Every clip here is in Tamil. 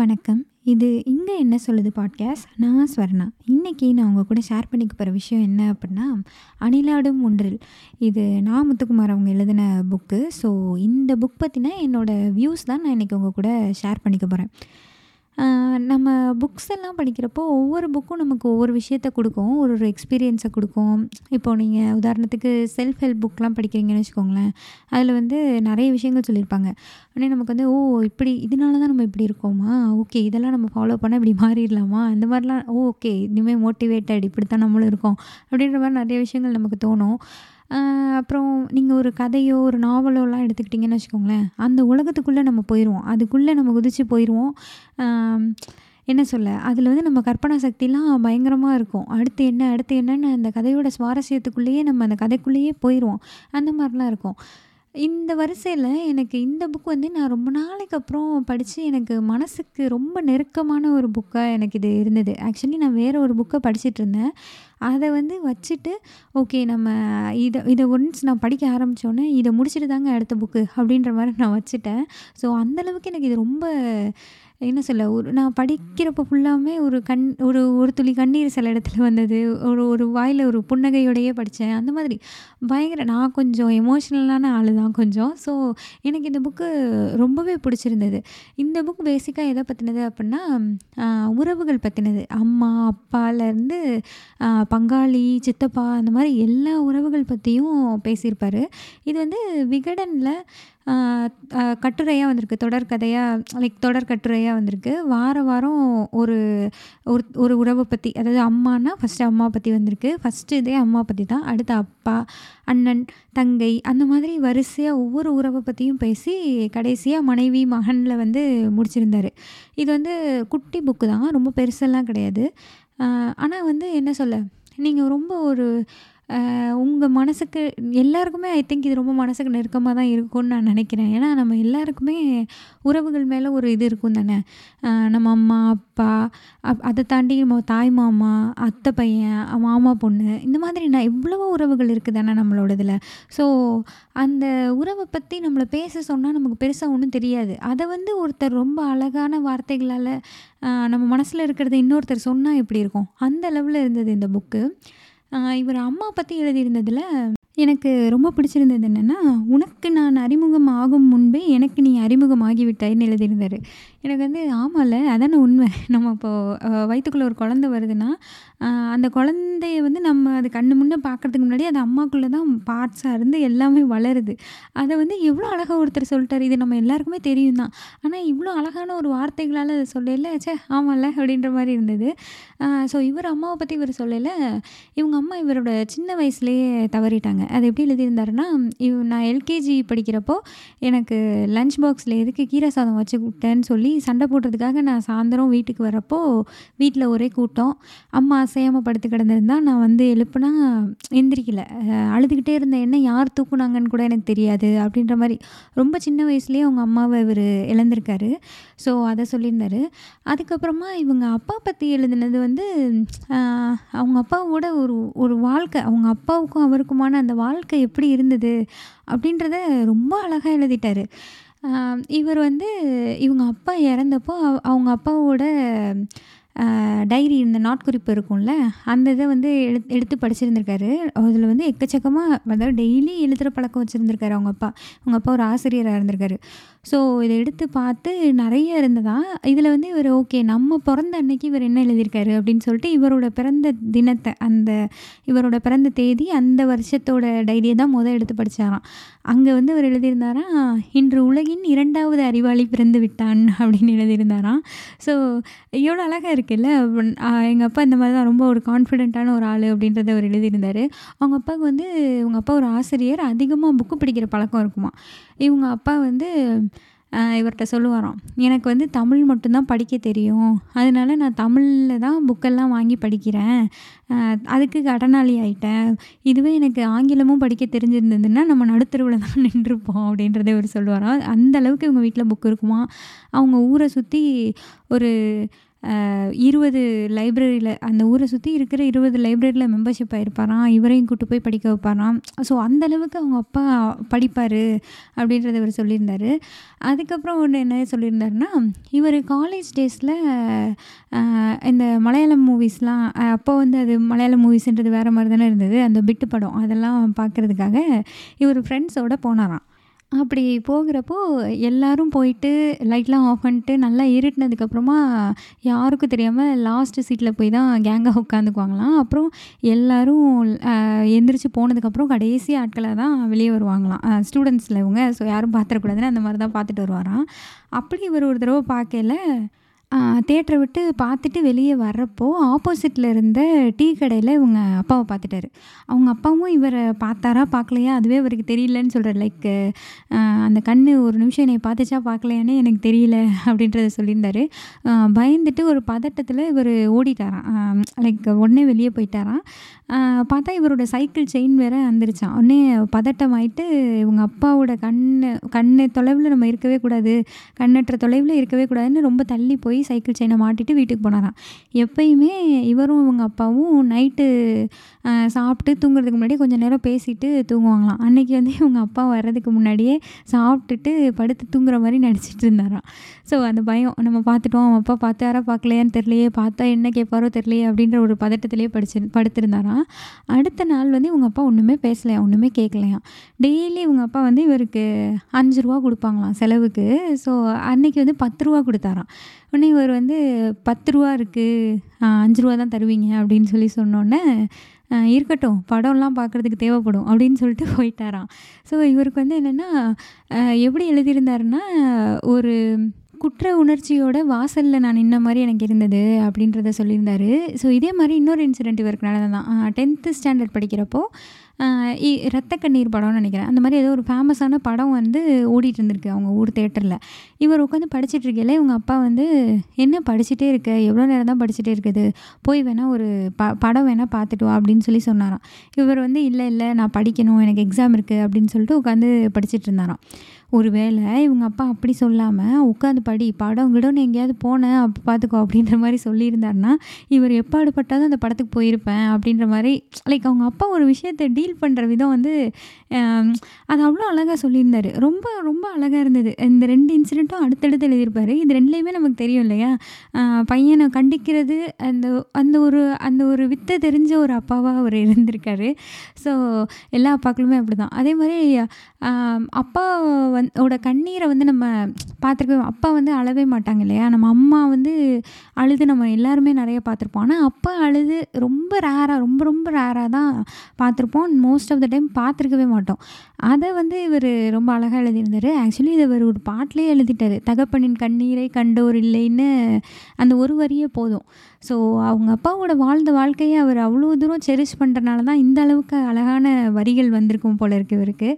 வணக்கம். இது இங்கே என்ன சொல்லுது" பாட்காஸ்ட். நான் ஸ்வர்ணா. இன்றைக்கி நான் உங்கள் கூட ஷேர் பண்ணிக்க போகிற விஷயம் என்ன அப்படின்னா "அணிலாடும் ஒன்றில்" இது நான் முத்துக்குமார் அவங்க எழுதின புக்கு. ஸோ இந்த புக் பற்றின என்னோட வியூஸ் தான் நான் இன்னைக்கு உங்கள் கூட ஷேர் பண்ணிக்க போகிறேன் நம்ம புக்ஸ் எல்லாம் படிக்கிறப்போ ஒவ்வொரு புக்கும் நமக்கு ஒவ்வொரு விஷயத்த கொடுக்கும் ஒரு ஒரு எக்ஸ்பீரியன்ஸை கொடுக்கும் இப்போ நீங்கள் உதாரணத்துக்கு செல்ஃப் ஹெல்ப் புக்லாம் படிக்கிறீங்கன்னு வச்சுக்கோங்களேன். அதில் வந்து நிறைய விஷயங்கள் சொல்லியிருப்பாங்க. உடனே நமக்கு வந்து, "ஓ! இப்படி இதனால தான் நம்ம இப்படி இருக்கோமா? ஓகே. இதெல்லாம் நம்ம ஃபாலோ பண்ணால் இப்படி மாறிடலாமா?" அந்த மாதிரிலாம் "ஓ! ஓகே. இனிமேல் மோட்டிவேட்டட் இப்படித்தான் நம்மளும் இருக்கோம்." அப்படின்ற மாதிரி நிறைய விஷயங்கள் நமக்கு தோணும். அப்புறம் நீங்கள் ஒரு கதையோ, ஒரு நாவலோலாம் எடுத்துக்கிட்டிங்கன்னு வச்சுக்கோங்களேன். அந்த உலகத்துக்குள்ளே நம்ம போயிடுவோம் அதுக்குள்ளே நம்ம குதித்து போயிடுவோம் என்ன சொல்ல? அதில் வந்து நம்ம கற்பனா சக்திலாம் பயங்கரமாக இருக்கும். அடுத்து என்ன? அடுத்து என்னன்னு அந்த கதையோட சுவாரஸ்யத்துக்குள்ளேயே நம்ம அந்த கதைக்குள்ளேயே போயிடுவோம் அந்த மாதிரிலாம் இருக்கும். இந்த வரிசையில் எனக்கு இந்த புக் வந்து நான் ரொம்ப நாளைக்கு அப்புறம் படித்து எனக்கு மனசுக்கு ரொம்ப நெருக்கமான ஒரு புக்காக எனக்கு இது இருந்தது. ஆக்சுவலி நான் வேற ஒரு புக்கை படிச்சுட்டு இருந்தேன் அதை வந்து வச்சுட்டு, ஓகே நம்ம இதை இதை ஒன்ஸ் நான் படிக்க ஆரம்பித்தோன்னே இதை முடிச்சுட்டு தாங்க அடுத்த புக்கு" அப்படின்ற மாதிரி நான் வச்சுட்டேன். ஸோ அந்தளவுக்கு எனக்கு இது ரொம்ப என்ன சொல்ல? ஒரு நான் படிக்கிறப்போ ஃபுல்லாவுமே ஒரு கண் ஒரு ஒரு துளி கண்ணீர் சில இடத்துல வந்தது. ஒரு ஒரு வாயில ஒரு புன்னகையோடையே படிச்சேன். அந்த மாதிரி பயங்கர நான் கொஞ்சம் எமோஷனலான ஆளு தான் கொஞ்சம். ஸோ எனக்கு இந்த புக்கு ரொம்பவே பிடிச்சிருந்தது. இந்த புக் பேசிக்கா எத பத்தினது அப்புட்னா, அ உறவுகள் பத்தினது. அம்மா, அப்பாலேருந்து பங்காளி, சித்தப்பா அந்த மாரி எல்லா உறவுகள் பத்தியும் பேசியிருப்பாரு. இது வந்து விகடன்ல கட்டுரையாக வந்திருக்கு. தொடர்கதையாக லைக் தொடர் கட்டுரையாக வந்திருக்கு. வார வாரம் ஒரு ஒரு ஒரு உறவை பற்றி அதாவது அம்மான்னா ஃபர்ஸ்ட்டு அம்மா பற்றி வந்திருக்கு. ஃபஸ்ட்டு இதே அம்மா பற்றி தான். அடுத்து அப்பா, அண்ணன், தங்கை அந்த மாதிரி வரிசையாக ஒவ்வொரு உறவை பற்றியும் பேசி கடைசியாக மனைவி, மகனில் வந்து முடிச்சிருந்தார் இது வந்து குட்டி புக்கு தான். ரொம்ப பெருசெல்லாம் கிடையாது. ஆனால் வந்து என்ன சொல்ல? நீங்கள் ரொம்ப ஒரு உங்கள் மனதுக்கு மனசுக்கு எல்லாருக்குமே ஐ திங்க் இது ரொம்ப மனசுக்கு நெருக்கமாக தான் இருக்கும்னு நான் நினைக்கிறேன் ஏன்னா நம்ம எல்லாருக்குமே உறவுகள் மேலே ஒரு இது இருக்கும் தானே. நம்ம அம்மா, அப்பா அப் அதை தாண்டி நம்ம தாய் மாமா, அத்தை பையன், மாமா பொண்ணு இந்த மாதிரி நான் எவ்வளவோ உறவுகள் இருக்குது தானே இதில் ஸோ அந்த உறவை பற்றி நம்மளை பேச சொன்னால் நமக்கு பெருசாக ஒன்றும் தெரியாது. அதை வந்து ஒருத்தர் ரொம்ப அழகான வார்த்தைகளால் நம்ம மனசில் இருக்கிறத இன்னொருத்தர் சொன்னால் எப்படி இருக்கும்? அந்த லெவல்ல இருந்தது இந்த புக்கு. இவர் அம்மா பற்றி எழுதியிருந்ததில் எனக்கு ரொம்ப பிடிச்சிருந்தது என்னென்னா "உனக்கு நான் அறிமுகம் ஆகும் முன்பே எனக்கு நீ அறிமுகமாகிவிட்டாய்ன்னு எழுதியிருந்தாரு. எனக்கு வந்து ஆமாம்ல அதானே உண்மை. நம்ம இப்போது வயிற்றுக்குள்ளே ஒரு குழந்தை வருதுன்னா, அந்த குழந்தைய வந்து நம்ம அது கண்ணு முன்னே பார்க்கறதுக்கு முன்னாடி அது அம்மாக்குள்ளே தான் பார்ட்ஸாக இருந்து எல்லாமே வளருது. அதை வந்து எவ்வளோ அழகாக ஒருத்தர் சொல்லிட்டார் இது நம்ம எல்லாருக்குமே தெரியும் தான். ஆனால் இவ்வளோ அழகான ஒரு வார்த்தைகளால் அதை சொல்லல ச்சே! ஆமாம்ல அப்படின்ற மாதிரி இருந்தது. ஸோ இவர் அம்மாவை பற்றி இவர் சொல்லலை இவங்க அம்மா இவரோட சின்ன வயசுலேயே தவறிட்டாங்க. அது எப்படி எழுதியிருந்தாருன்னா, இவ் நான் எல்கேஜி படிக்கிறப்போ எனக்கு லஞ்ச் பாக்ஸில் எதுக்கு கீரை சாதம் வச்சு விட்டேன்னு சொல்லி சண்டை போடுறதுக்காக நான் சாயந்தரம் வீட்டுக்கு வரப்போ, வீட்டில் ஒரே கூட்டம். அம்மா அசையாமல் படுத்து கிடந்திருந்தா, நான் வந்து எழுப்புனா எந்திரிக்கல. அழுதுகிட்டே இருந்த என்ன யார் தூக்குனாங்கன்னு கூட எனக்கு தெரியாது. அப்படின்ற மாதிரி ரொம்ப சின்ன வயசுலேயே அவங்க அம்மாவை இவர் இழந்திருக்காரு. ஸோ அதை சொல்லியிருந்தார் அதுக்கப்புறமா இவங்க அப்பா பற்றி எழுதினது வந்து அவங்க அப்பாவோட ஒரு ஒரு வாழ்க்கை. அவங்க அப்பாவுக்கும் அவருக்குமான அந்த வாழ்க்கை எப்படி இருந்தது? அப்படின்றத ரொம்ப அழகாக எழுதிட்டாரு. இவர் வந்து இவங்க அப்பா இறந்தப்போ அவங்க அப்பாவோட டைரி இந்த நாட்குறிப்பு இருக்கும்ல, அந்த இதை வந்து எடுத்து எடுத்து படிச்சிருந்திருக்காரு. அதில் வந்து எக்கச்சக்கமாக அதாவது டெய்லி எழுதுகிற பழக்கம் வச்சுருந்துருக்காரு அவங்க அப்பா. அவங்க அப்பா ஒரு ஆசிரியராக இருந்திருக்காரு. ஸோ இதை எடுத்து பார்த்து நிறைய இருந்ததா. இதில் வந்து இவர் ஓகே நம்ம பிறந்த அன்னைக்கு இவர் என்ன எழுதியிருக்காரு அப்படின்னு சொல்லிட்டு இவரோட பிறந்த தினத்தை அந்த இவரோட பிறந்த தேதி, அந்த வருஷத்தோட டைரியை தான் முதல் எடுத்து படிச்சாராம். அங்கே வந்து அவர் எழுதியிருந்தாராம், "இன்று உலகின் இரண்டாவது அறிவாளி பிறந்து விட்டான்" அப்படின்னு எழுதியிருந்தாராம். ஸோ எவ்வளோ அழகாக இருக்குல்ல. எங்கள் அப்பா இந்த மாதிரி தான் ரொம்ப ஒரு கான்ஃபிடென்ட்டான ஒரு ஆள் அப்படின்றத அவர் எழுதியிருந்தார் அவங்க அப்பாவுக்கு வந்து இவங்க அப்பா ஒரு ஆசிரியர். அதிகமாக புக்கு படிக்கிற பழக்கம் இருக்குமா இவங்க அப்பா வந்து இவர்கிட்ட சொல்லுவாராம், "எனக்கு வந்து தமிழ் மட்டும்தான் படிக்க தெரியும். அதனால நான் தமிழில் தான் புக்கெல்லாம் வாங்கி படிக்கிறேன். அதுக்கு கடனாளி ஆகிட்டேன் இதுவே எனக்கு ஆங்கிலமும் படிக்க தெரிஞ்சிருந்ததுன்னா, நம்ம நடுத்தருவில் தான் நின்றுருப்போம் அப்படின்றதே இவர் சொல்லுவாராம். அந்த அளவுக்கு இவங்க வீட்டில் புக் இருக்குமா அவங்க ஊரை சுற்றி ஒரு இருபது லைப்ரரியில் அந்த ஊரை சுற்றி இருக்கிற இருபது லைப்ரரியில் மெம்பர்ஷிப் ஆகிருப்பாராம் இவரையும் கூட்டு போய் படிக்க வைப்பாராம் ஸோ அந்தளவுக்கு அவங்க அப்பா படிப்பார் அப்படின்றத இவர் சொல்லியிருந்தார். அதுக்கப்புறம் ஒன்று என்ன சொல்லியிருந்தாருன்னா இவர் காலேஜ் டேஸில் இந்த மலையாளம் மூவிஸ்லாம் அப்போ வந்து அது மலையாளம் மூவிஸ்ன்றது வேறு மாதிரி தானே இருந்தது. அந்த பிட்டு படம் அதெல்லாம் பார்க்குறதுக்காக இவர் ஃப்ரெண்ட்ஸோடு போனாராம். அப்படி போகிறப்போ எல்லோரும் போயிட்டு லைட்லாம் ஆஃப் பண்ணிட்டு நல்லா இருட்டினதுக்கப்புறமா யாருக்கும் தெரியாமல் லாஸ்ட்டு சீட்டில் போய் தான் கேங்காக உட்காந்துக்குவாங்களாம். அப்புறம் எல்லோரும் எந்திரிச்சு போனதுக்கப்புறம் கடைசி ஆட்களாக தான் வெளியே வருவாங்களாம். ஸ்டூடெண்ட்ஸில் இவங்க ஸோ யாரும் பார்த்துடக்கூடாதுன்னு அந்த மாதிரி தான் பார்த்துட்டு வருவாராம். அப்படி இவர் ஒரு தடவை பார்க்கல தேட்டரை விட்டு பார்த்துட்டு வெளியே வர்றப்போ ஆப்போசிட்டில் இருந்த டீ கடையில் இவங்க அப்பாவை பார்த்துட்டாரு. அவங்க அப்பாவும் இவரை பார்த்தாரா பார்க்கலையா? அதுவே அவருக்கு தெரியலன்னு சொல்கிறார் லைக் அந்த கண் ஒரு நிமிஷம் என்னை பார்த்துச்சா பார்க்கலையானே எனக்கு தெரியல அப்படின்றத சொல்லியிருந்தாரு. பயந்துட்டு ஒரு பதட்டத்தில் இவர் ஓடிட்டாராம். லைக் உடனே வெளியே போயிட்டாராம். பார்த்தா இவரோட சைக்கிள் செயின் வேற வந்துருச்சான் உடனே பதட்டமாயிட்டு இவங்க அப்பாவோட கண் கண் தொலைவில் நம்ம இருக்கவே கூடாது கண்ணற்ற தொலைவில் இருக்கவே கூடாதுன்னு ரொம்ப தள்ளி போய் சைக்கிள் செயினை மாட்டிட்டு வீட்டுக்கு போனாராம். எப்பயுமே இவரும் இவங்க அப்பாவும் நைட்டு சாப்பிட்டு தூங்குறதுக்கு முன்னாடியே கொஞ்சம் நேரம் பேசிட்டு தூங்குவாங்களாம். அன்றைக்கி வந்து இவங்க அப்பா வர்றதுக்கு முன்னாடியே சாப்பிட்டுட்டு படுத்து தூங்குற மாதிரி நடிச்சிட்டு இருந்தாராம். ஸோ அந்த பயம் நம்ம பார்த்துட்டோம் அவன் அப்பா பார்த்தாரா பார்க்கலையான்னு தெரியலையே பார்த்தா என்ன கேட்பாரோ தெரியலையே அப்படின்ற ஒரு பதட்டத்திலேயே படிச்சு படுத்திருந்தாராம். அடுத்த நாள் வந்து இவங்க அப்பா ஒன்றுமே பேசலையா ஒன்றுமே கேட்கலையாம் டெய்லி இவங்க அப்பா வந்து இவருக்கு அஞ்சு ரூபா கொடுப்பாங்களாம் செலவுக்கு. ஸோ அன்னைக்கு வந்து பத்து ரூபா கொடுத்தாராம். உடனே இவர் வந்து பத்து ரூபா இருக்குது அஞ்சு ரூபா தான் தருவீங்க அப்படின்னு சொல்லி சொன்னோன்னே இருக்கட்டும். படம்லாம் பார்க்குறதுக்கு தேவைப்படும் அப்படின்னு சொல்லிட்டு போயிட்டாராம். ஸோ இவருக்கு வந்து என்னென்னா எப்படி எழுதியிருந்தாருன்னா ஒரு குற்ற உணர்ச்சியோட வாசலில் நான் நின்ன மாதிரி எனக்கு இருந்தது அப்படின்றத சொல்லியிருந்தாரு. ஸோ இதே மாதிரி இன்னொரு இன்சிடெண்ட் இவருக்கு நடந்ததான் டென்த்து ஸ்டாண்டர்ட் படிக்கிறப்போ ரத்த கண்ணீர் படம்னு நினைக்கிறேன். அந்த மாதிரி ஏதோ ஒரு ஃபேமஸான படம் வந்து ஓடிட்டு இருந்திருக்கு அவங்க ஊர் தேட்டரில் இவர் உட்காந்து படிச்சுட்டு இருக்கையில இவங்க அப்பா வந்து என்ன படிச்சுட்டே இருக்க? எவ்வளோ நேரம் தான் படிச்சுட்டே இருக்குது? போய் வேணால் ஒரு ப படம் வேணால் பார்த்துட்டு வா அப்படின்னு சொல்லி சொன்னாராம். இவர் வந்து இல்லை இல்லை நான் படிக்கணும். எனக்கு எக்ஸாம் இருக்குது அப்படின்னு சொல்லிட்டு உட்காந்து படிச்சுட்டு இருந்தாராம். ஒரு வேளை இவங்க அப்பா அப்படி சொல்லாமல் உட்காந்து படி படம் கிடம்னு எங்கேயாவது போனேன் அப்போ பார்த்துக்கோ அப்படின்ற மாதிரி சொல்லியிருந்தாருன்னா இவர் எப்பாடு பட்டாலும் அந்த படத்துக்கு போயிருப்பேன் அப்படின்ற மாதிரி லைக் அவங்க அப்பா ஒரு விஷயத்தை டீல் பண்ணுற விதம் வந்து அது அவ்வளோ அழகாக சொல்லியிருந்தார். ரொம்ப ரொம்ப அழகாக இருந்தது. இந்த ரெண்டு இன்சிடெண்ட்டும் அடுத்தடுத்து எழுதியிருப்பார். இது ரெண்டுலேயுமே நமக்கு தெரியும் இல்லையா? பையனை கண்டிக்கிறது அந்த அந்த ஒரு அந்த ஒரு வித்தை தெரிஞ்ச ஒரு அப்பாவாக அவர் இருந்திருக்காரு. ஸோ எல்லா அப்பாக்களுமே அப்படி தான் அதே மாதிரி அப்பா வந் ஓட கண்ணீரை வந்து நம்ம பார்த்துருக்கோம் அப்பா வந்து அழவே மாட்டாங்க இல்லையா? நம்ம அம்மா வந்து அழுது நம்ம எல்லாருமே நிறைய பார்த்துருப்போம். ஆனால் அப்பா அழுது ரொம்ப ரேராக ரொம்ப ரொம்ப ரேராக தான் பார்த்துருப்போம். மோஸ்ட் ஆஃப் த டைம் பார்த்துருக்கவே மாட்டோம். அதை வந்து இவர் ரொம்ப அழகாக எழுதியிருந்தார். ஆக்சுவலி இதை இவர் ஒரு பாட்டிலே எழுதிட்டார். தகப்பனின் கண்ணீரை கண்டோர் இல்லைன்னு அந்த ஒரு வரியே போதும். ஸோ அவங்க அப்பாவோட வாழ்ந்த வாழ்க்கையை அவர் அவ்வளோ தூரம் செரிஷ் பண்ணுறனால தான் இந்த அளவுக்கு அழகான வரிகள் வந்திருக்கும் போல இருக்கு இவருக்கு.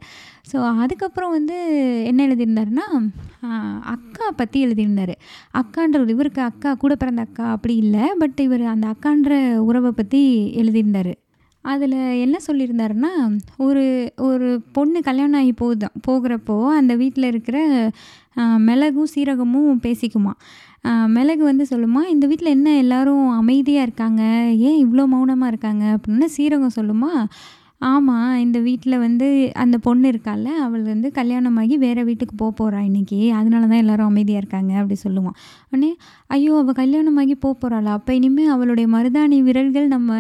ஸோ அதுக்கப்புறம் வந்து என்ன எழுதியிருந்தாருன்னா அக்கா பற்றி எழுதியிருந்தார். அக்கான்ற இவருக்கு அக்கா கூட பிறந்த அக்கா அப்படி இல்லை பட் இவர் அந்த அக்கான்ற உறவை பற்றி எழுதியிருந்தார். அதில் என்ன சொல்லியிருந்தாருன்னா ஒரு ஒரு பொண்ணு கல்யாணம் ஆகி போகுதான் போகிறப்போ அந்த வீட்டில் இருக்கிற மிளகும் சீரகமும் பேசிக்குமா. மிளகு வந்து சொல்லுமா இந்த வீட்டில் என்ன எல்லாரும் அமைதியாக இருக்காங்க? ஏன் இவ்வளோ மௌனமாக இருக்காங்க? அப்படின்னா சீரகம் சொல்லுமா ஆமாம் இந்த வீட்டில் வந்து அந்த பொண்ணு இருக்கால அவள் வந்து கல்யாணமாகி வேறு வீட்டுக்கு போக போகிறா இன்றைக்கி அதனால தான் எல்லோரும் அமைதியாக இருக்காங்க அப்படி சொல்லுவான் உடனே ஐயோ அவள் கல்யாணமாகி போக போகிறாளா அப்போ இனிமேல் அவளுடைய மருதாணி விரல்கள் நம்ம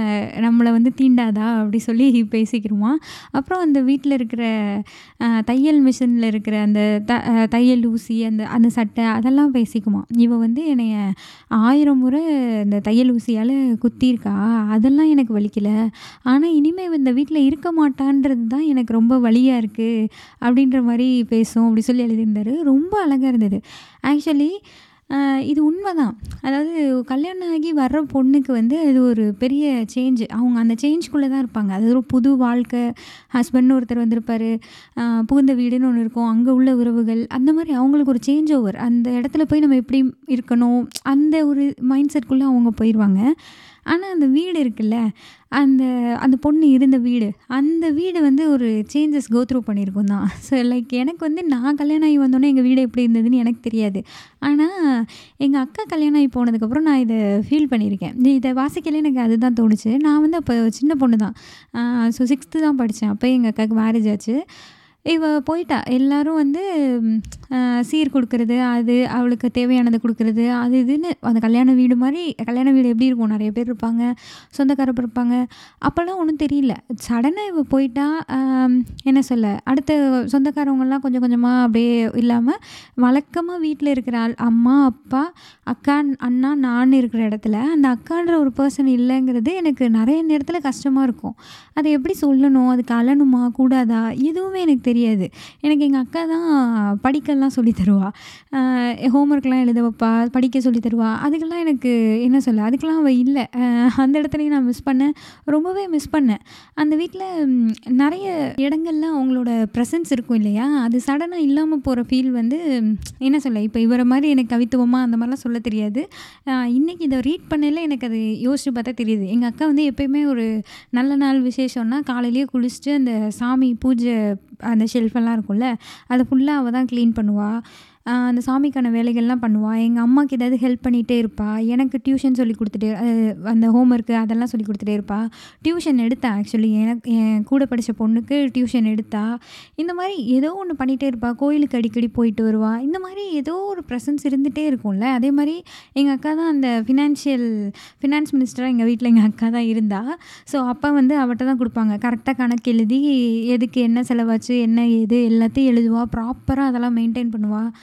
நம்மளை வந்து தீண்டாதா? அப்படி சொல்லி பேசிக்கிடுவான் அப்புறம் அந்த வீட்டில் இருக்கிற தையல் மிஷினில் இருக்கிற அந்த த தையல் ஊசி அந்த அந்த சட்டை அதெல்லாம் பேசிக்குவான். இவள் வந்து என்னைய ஆயிரம் முறை இந்த தையல் ஊசியால் குத்தியிருக்கா. அதெல்லாம் எனக்கு வலிக்கலை. ஆனால் இனிமேல் இந்த வீட்டில் இருக்க மாட்டான்றது தான் எனக்கு ரொம்ப வழியாக இருக்குது அப்படின்ற மாதிரி பேசும் அப்படி சொல்லி எழுதியிருந்தார். ரொம்ப அழகாக இருந்தது. ஆக்சுவலி இது உண்மை தான் அதாவது கல்யாணம் ஆகி வர்ற பொண்ணுக்கு வந்து அது ஒரு பெரிய சேஞ்சு அவங்க அந்த சேஞ்சுக்குள்ளே தான் இருப்பாங்க. அது ஒரு புது வாழ்க்கை. ஹஸ்பண்ட்னு ஒருத்தர் வந்திருப்பார். புகுந்த வீடுன்னு ஒன்று இருக்கும். அங்கே உள்ள உறவுகள். அந்த மாதிரி அவங்களுக்கு ஒரு சேஞ்ச் ஓவர் அந்த இடத்துல போய் நம்ம எப்படி இருக்கணும்? அந்த ஒரு மைண்ட் செட்குள்ளே அவங்க போயிடுவாங்க ஆனால் அந்த வீடு இருக்குல்ல அந்த அந்த பொண்ணு இருந்த வீடு அந்த வீடு வந்து ஒரு சேஞ்சஸ் கோ த்ரூ தான். ஸோ லைக் எனக்கு வந்து நான் கல்யாணம் ஆகி வந்தோடனே எங்கள் வீடு எப்படி இருந்ததுன்னு எனக்கு தெரியாது. ஆனால் எங்கள் அக்கா கல்யாணம் ஆகி போனதுக்கப்புறம் நான் இதை ஃபீல் பண்ணியிருக்கேன். இதை வாசிக்கல எனக்கு அதுதான் தோணுச்சு. நான் வந்து அப்போ சின்ன பொண்ணு தான். ஸோ சிக்ஸ்த்து தான் படித்தேன். அப்போ எங்கள் அக்காவுக்கு மேரேஜ் ஆச்சு. இவ போயிட்டா. எல்லாரும் வந்து சீர் கொடுக்கறது அது அவளுக்கு தேவையானதை கொடுக்கறது அது இதுன்னு அந்த கல்யாண வீடு மாதிரி கல்யாண வீடு எப்படி இருக்கும்? நிறைய பேர் இருப்பாங்க சொந்தக்காரப்பு இருப்பாங்க. அப்போல்லாம் ஒன்றும் தெரியல. சடனாக இவ போயிட்டா என்ன சொல்ல அடுத்த சொந்தக்காரவங்கெல்லாம் கொஞ்சம் கொஞ்சமாக அப்படியே இல்லாமல் வழக்கமாக வீட்டில் இருக்கிற ஆள் அம்மா அப்பா அக்கா அண்ணா நான் இருக்கிற இடத்துல அந்த அக்கான்ற ஒரு பர்சன் இல்லைங்கிறது எனக்கு நிறைய நேரத்தில் கஷ்டமாக இருக்கும். அதை எப்படி சொல்லணும்? அதுக்கு அழணுமா? கூடாதா? எதுவுமே எனக்கு தெரியாது. எனக்கு எங்கள் அக்கா தான் படிக்கலாம் சொல்லி தருவா. ஹோம்ஒர்க்லாம் எழுத வைப்பா படிக்க சொல்லி தருவா. அதுக்கெல்லாம் எனக்கு என்ன சொல்ல அதுக்கெல்லாம் அவள் இல்லை. அந்த இடத்துலையும் நான் மிஸ் பண்ணேன் ரொம்பவே மிஸ் பண்ணேன் அந்த வீட்டில் நிறைய இடங்கள்ல அவங்களோட ப்ரெசன்ஸ் இருக்கும் இல்லையா? அது சடனாக இல்லாமல் போகிற ஃபீல் வந்து என்ன சொல்ல இப்போ இவரை மாதிரி எனக்கு கவித்துவமாக அந்த மாதிரிலாம் சொல்ல தெரியாது. இன்றைக்கி இன்னைக்கு இதை ரீட் பண்ணல எனக்கு அது யோசிச்சு பார்த்தா தெரியுது. எங்கள் அக்கா வந்து எப்பயுமே ஒரு நல்ல நாள் விசேஷம்னா காலையிலேயே குளிச்சுட்டு அந்த சாமி பூஜை அந்த ஷெல்ஃபெல்லாம் இருக்கும்ல அதை ஃபுல்லாக அவள் தான் க்ளீன் பண்ணுவாள் அந்த சாமிக்கான வேலைகள்லாம் பண்ணுவாள் எங்கள் அம்மாவுக்கு ஏதாவது ஹெல்ப் பண்ணிகிட்டே இருப்பாள் எனக்கு டியூஷன் சொல்லி கொடுத்துட்டே அந்த அந்த ஹோம்ஒர்க்கு அதெல்லாம் சொல்லி கொடுத்துட்டே இருப்பாள் டியூஷன் எடுத்தா ஆக்சுவலி எனக்கு என் கூட படித்த பொண்ணுக்கு டியூஷன் எடுத்தா இந்த மாதிரி ஏதோ ஒன்று பண்ணிகிட்டே இருப்பாள் கோயிலுக்கு அடிக்கடி போயிட்டு வருவா. இந்த மாதிரி ஏதோ ஒரு ப்ரெசன்ஸ் இருந்துகிட்டே இருக்கும்ல. அதே மாதிரி எங்கள் அக்கா தான் அந்த ஃபினான்ஷியல் ஃபினான்ஸ் மினிஸ்டராக எங்கள் வீட்டில் எங்கள் அக்கா தான் இருந்தா. ஸோ அப்போ வந்து அவட்ட தான் கொடுப்பாங்க. கரெக்டாக கணக்கு எழுதி எதுக்கு என்ன செலவாச்சு என்ன ஏது எல்லாத்தையும் எழுதுவா. ப்ராப்பராக அதெல்லாம் மெயின்டைன் பண்ணுவாள்